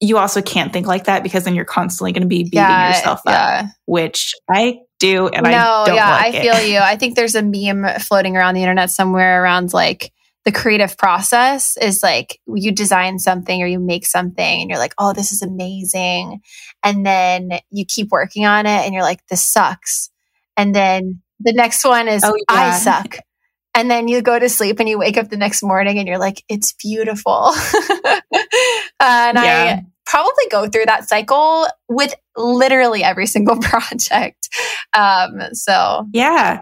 you also can't think like that because then you're constantly going to be beating yourself up yeah. which i do and no, i don't yeah, like I it. feel you. I think there's a meme floating around the internet somewhere around like the creative process is like you design something or you make something and you're like, oh, this is amazing. And then you keep working on it and you're like, this sucks. And then the next one is, Oh, I suck. And then you go to sleep and you wake up the next morning and you're like, it's beautiful. and Yeah. I probably go through that cycle with literally every single project. Um, so Yeah.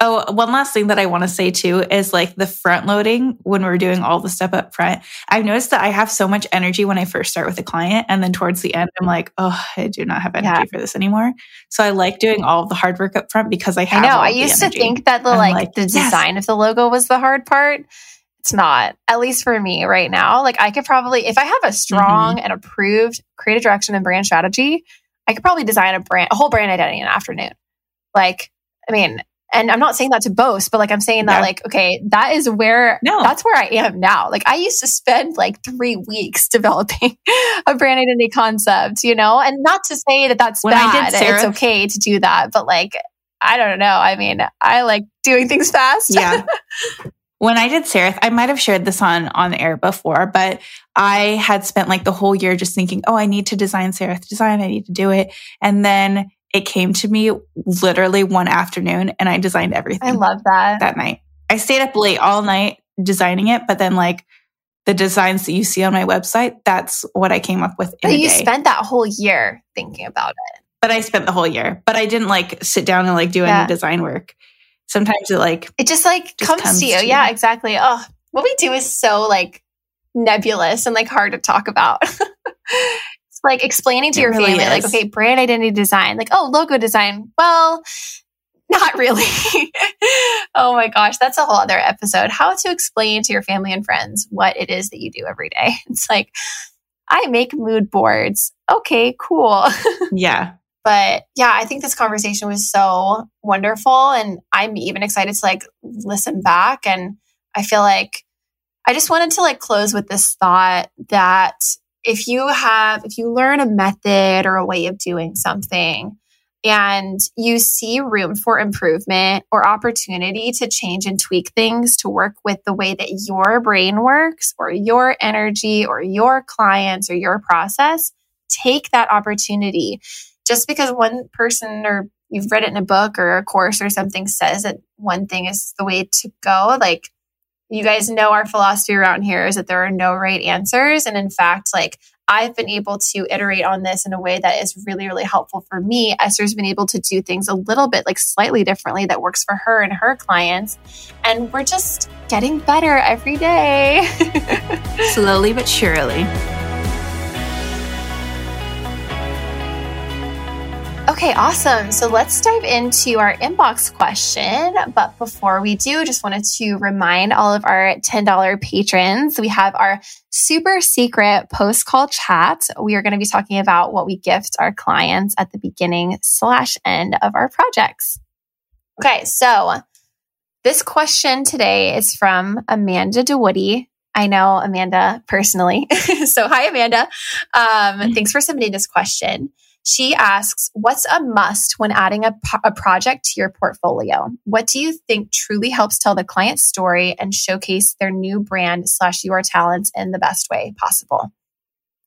Oh, one last thing that I want to say too is like the front loading when we're doing all the stuff up front. I've noticed that I have so much energy when I first start with a client. And then towards the end, I'm like, oh, I do not have energy Yeah. for this anymore. So I like doing all the hard work up front because I I know. I used to think that the I'm like, the yes. design of the logo was the hard part. It's not. At least for me right now. Like I could probably if I have a strong Mm-hmm. and approved creative direction and brand strategy, I could probably design a brand a whole brand identity in an afternoon. Like, I mean, and I'm not saying that to boast, but like I'm saying that Yeah. like, okay, that is where No. that's where I am now. Like I used to spend like three weeks developing a brand identity concept, you know, and not to say that that's When I did bad. it's okay to do that, but like I don't know. I mean, I like doing things fast. yeah. When I did Serif, I might have shared this on on air before, but I had spent like the whole year just thinking, oh, I need to design Serif design. I need to do it. And then it came to me literally one afternoon and I designed everything I love that. that night. I stayed up late all night designing it, but then like the designs that you see on my website, that's what I came up with in But you day. spent that whole year thinking about it. but I spent the whole year. But I didn't like sit down and like do Yeah. any design work. Sometimes it like It just like Just comes, comes to you. to yeah, you. exactly. Oh, what we do is so like nebulous and like hard to talk about. it's like explaining to It your really family, like, okay, brand identity design, like, oh, logo design. Well, not really. oh my gosh, that's a whole other episode. How to explain to your family and friends what it is that you do every day. It's like, I make mood boards. Okay, cool. yeah. But yeah i think this conversation was so wonderful and i'm even excited to like listen back and i feel like i just wanted to like close with this thought that if you have if you learn a method or a way of doing something and you see room for improvement or opportunity to change and tweak things to work with the way that your brain works or your energy or your clients or your process take that opportunity just because one person or you've read it in a book or a course or something says that one thing is the way to go like you guys know our philosophy around here is that there are no right answers. And in fact like i've been able to iterate on this in a way that is really really helpful for me. Esther's been able to do things a little bit like slightly differently that works for her and her clients. And we're just getting better every day. Slowly but surely. Okay, awesome. So let's dive into our inbox question. But before we do, just wanted to remind all of our $10 patrons we have our super secret post call chat. We are going to be talking about what we gift our clients at the beginning slash end of our projects. Okay, so this question today is from Amanda DeWoody. I know Amanda personally. so, hi, Amanda. Um, thanks for submitting this question. She asks, What's a must when adding a, po- a project to your portfolio? What do you think truly helps tell the client story and showcase their new brand slash your talents in the best way possible?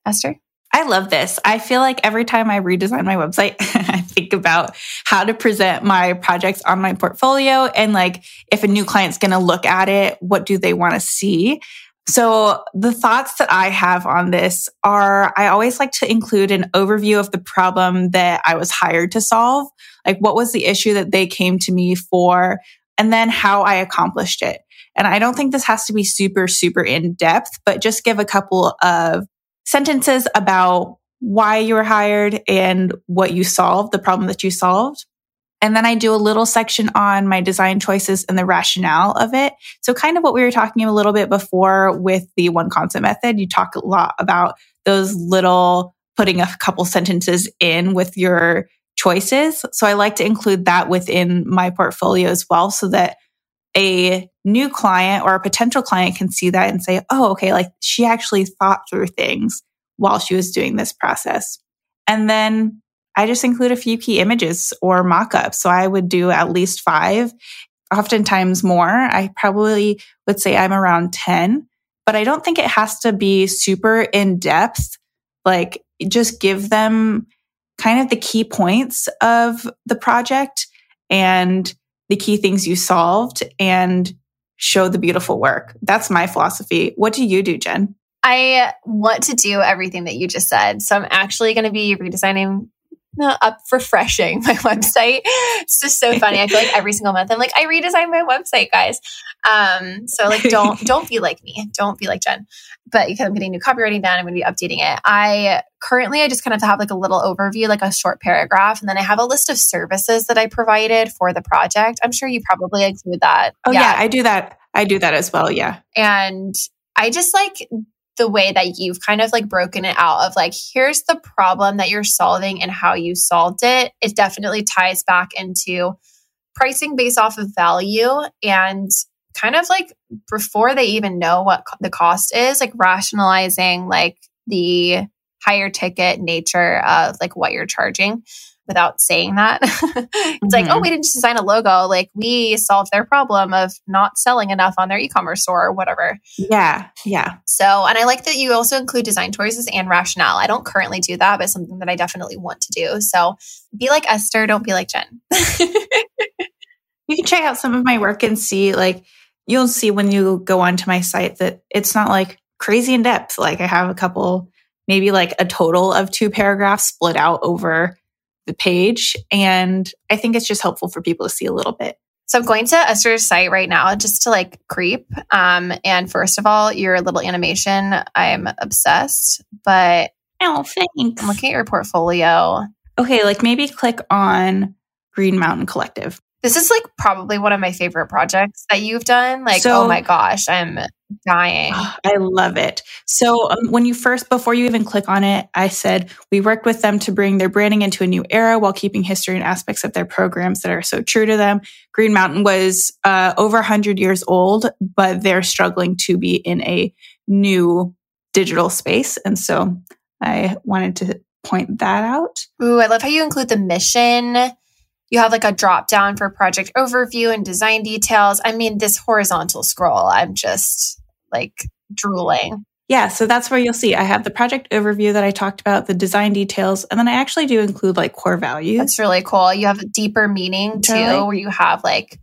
Esther? I love this. I feel like every time I redesign my website, I think about how to present my projects on my portfolio and like if a new client's going to look at it, what do they want to see? So the thoughts that I have on this are I always like to include an overview of the problem that I was hired to solve. Like what was the issue that they came to me for and then how I accomplished it. And I don't think this has to be super, super in depth, but just give a couple of sentences about why you were hired and what you solved, the problem that you solved. And then I do a little section on my design choices and the rationale of it. So kind of what we were talking a little bit before with the one concept method. You talk a lot about those little putting a couple sentences in with your choices. So I like to include that within my portfolio as well so that a new client or a potential client can see that and say, oh, okay, like she actually thought through things while she was doing this process. And then I just include a few key images or mock ups. So I would do at least five, oftentimes more. I probably would say I'm around 10, but I don't think it has to be super in depth. Like just give them kind of the key points of the project and the key things you solved and show the beautiful work. That's my philosophy. What do you do, Jen? I want to do everything that you just said. So I'm actually going to be redesigning up refreshing my website. It's just so funny. I feel like every single month I'm like, I redesigned my website, guys. Um, so like don't don't be like me. Don't be like Jen. But because I'm getting new copywriting done, I'm gonna be updating it. I currently I just kind of have like a little overview, like a short paragraph, and then I have a list of services that I provided for the project. I'm sure you probably include that. Oh yeah, yeah I do that. I do that as well. Yeah. And I just like the way that you've kind of like broken it out of like, here's the problem that you're solving and how you solved it. It definitely ties back into pricing based off of value and kind of like before they even know what the cost is, like rationalizing like the higher ticket nature of like what you're charging without saying that. it's mm-hmm. like, oh, mm-hmm. we didn't just design a logo. Like we solved their problem of not selling enough on their e-commerce store or whatever. Yeah. Yeah. So, and I like that you also include design choices and rationale. I don't currently do that, but something that I definitely want to do. So be like Esther, don't be like Jen. you can check out some of my work and see like you'll see when you go onto my site that it's not like crazy in depth. Like I have a couple maybe like a total of two paragraphs split out over the page. And I think it's just helpful for people to see a little bit. So I'm going to Esther's site right now just to like creep. Um, and first of all, your little animation, I'm obsessed. But oh, thanks. I'm looking at your portfolio. Okay, like maybe click on Green Mountain Collective. This is like probably one of my favorite projects that you've done. Like, so, oh my gosh, I'm dying. I love it. So, um, when you first, before you even click on it, I said we worked with them to bring their branding into a new era while keeping history and aspects of their programs that are so true to them. Green Mountain was uh, over 100 years old, but they're struggling to be in a new digital space. And so I wanted to point that out. Ooh, I love how you include the mission you have like a drop down for project overview and design details. I mean, this horizontal scroll, I'm just like drooling. Yeah, so that's where you'll see. I have the project overview that I talked about, the design details, and then I actually do include like core values. That's really cool. You have a deeper meaning too, totally. where you have like,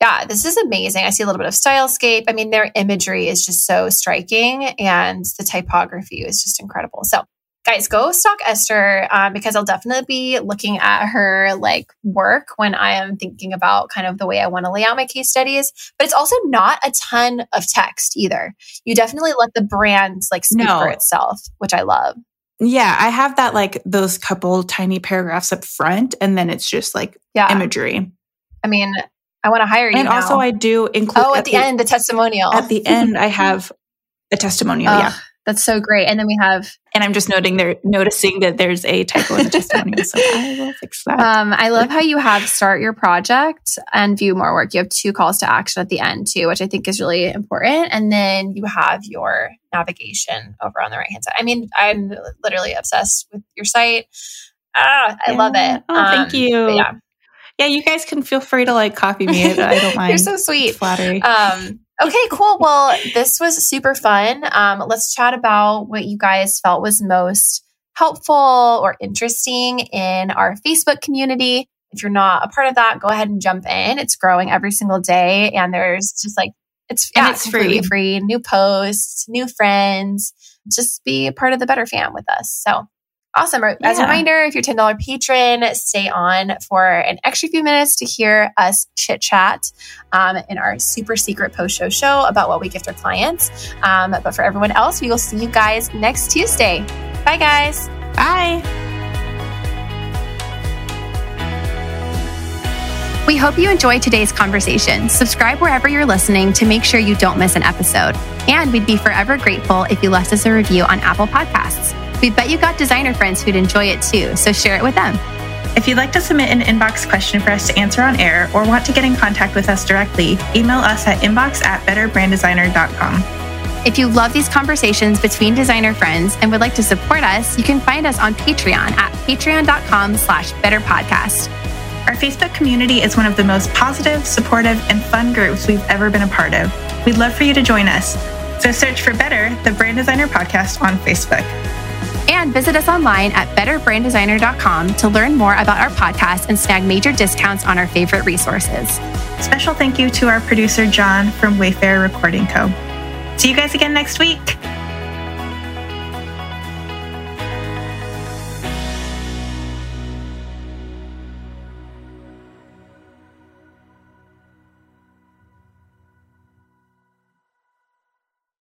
yeah, this is amazing. I see a little bit of stylescape. I mean, their imagery is just so striking and the typography is just incredible. So guys, go stalk Esther um, because I'll definitely be looking at her like work when I am thinking about kind of the way I want to lay out my case studies. But it's also not a ton of text either. You definitely let the brand like speak no. for itself, which I love. Yeah, I have that like those couple tiny paragraphs up front, and then it's just like yeah. imagery. I mean, I want to hire you. And now. also, I do include. Oh, at, at the, the, end, the testimonial. At the end, I have a testimonial. yeah. That's so great. And then we have, and I'm just noting there, noticing that there's a typo in the testimonial, so I will fix that. Um, I love how you have start your project and view more work. You have two calls to action at the end too, which I think is really important. And then you have your navigation over on the right hand side. I mean, I'm literally obsessed with your site. Ah, I yeah. love it. Oh, um, thank you. Yeah. Yeah, you guys can feel free to like copy me. I don't mind. You're so sweet. It's flattery. Um, Okay, cool. Well, this was super fun. Um, let's chat about what you guys felt was most helpful or interesting in our Facebook community. If you're not a part of that, go ahead and jump in. It's growing every single day. And there's just like, it's, yeah, it's free, free, new posts, new friends. Just be a part of the Better fam with us. So Awesome. As yeah. a reminder, if you're $10 patron, stay on for an extra few minutes to hear us chit chat um, in our super secret post show show about what we gift our clients. Um, but for everyone else, we will see you guys next Tuesday. Bye, guys. Bye. We hope you enjoyed today's conversation. Subscribe wherever you're listening to make sure you don't miss an episode. And we'd be forever grateful if you left us a review on Apple Podcasts. We bet you got designer friends who'd enjoy it too, so share it with them. If you'd like to submit an inbox question for us to answer on air or want to get in contact with us directly, email us at inbox at betterbranddesigner.com. If you love these conversations between designer friends and would like to support us, you can find us on Patreon at patreon.com slash betterpodcast. Our Facebook community is one of the most positive, supportive, and fun groups we've ever been a part of. We'd love for you to join us. So search for Better, the Brand Designer Podcast on Facebook. And visit us online at betterbranddesigner.com to learn more about our podcast and snag major discounts on our favorite resources. Special thank you to our producer, John from Wayfair Recording Co. See you guys again next week.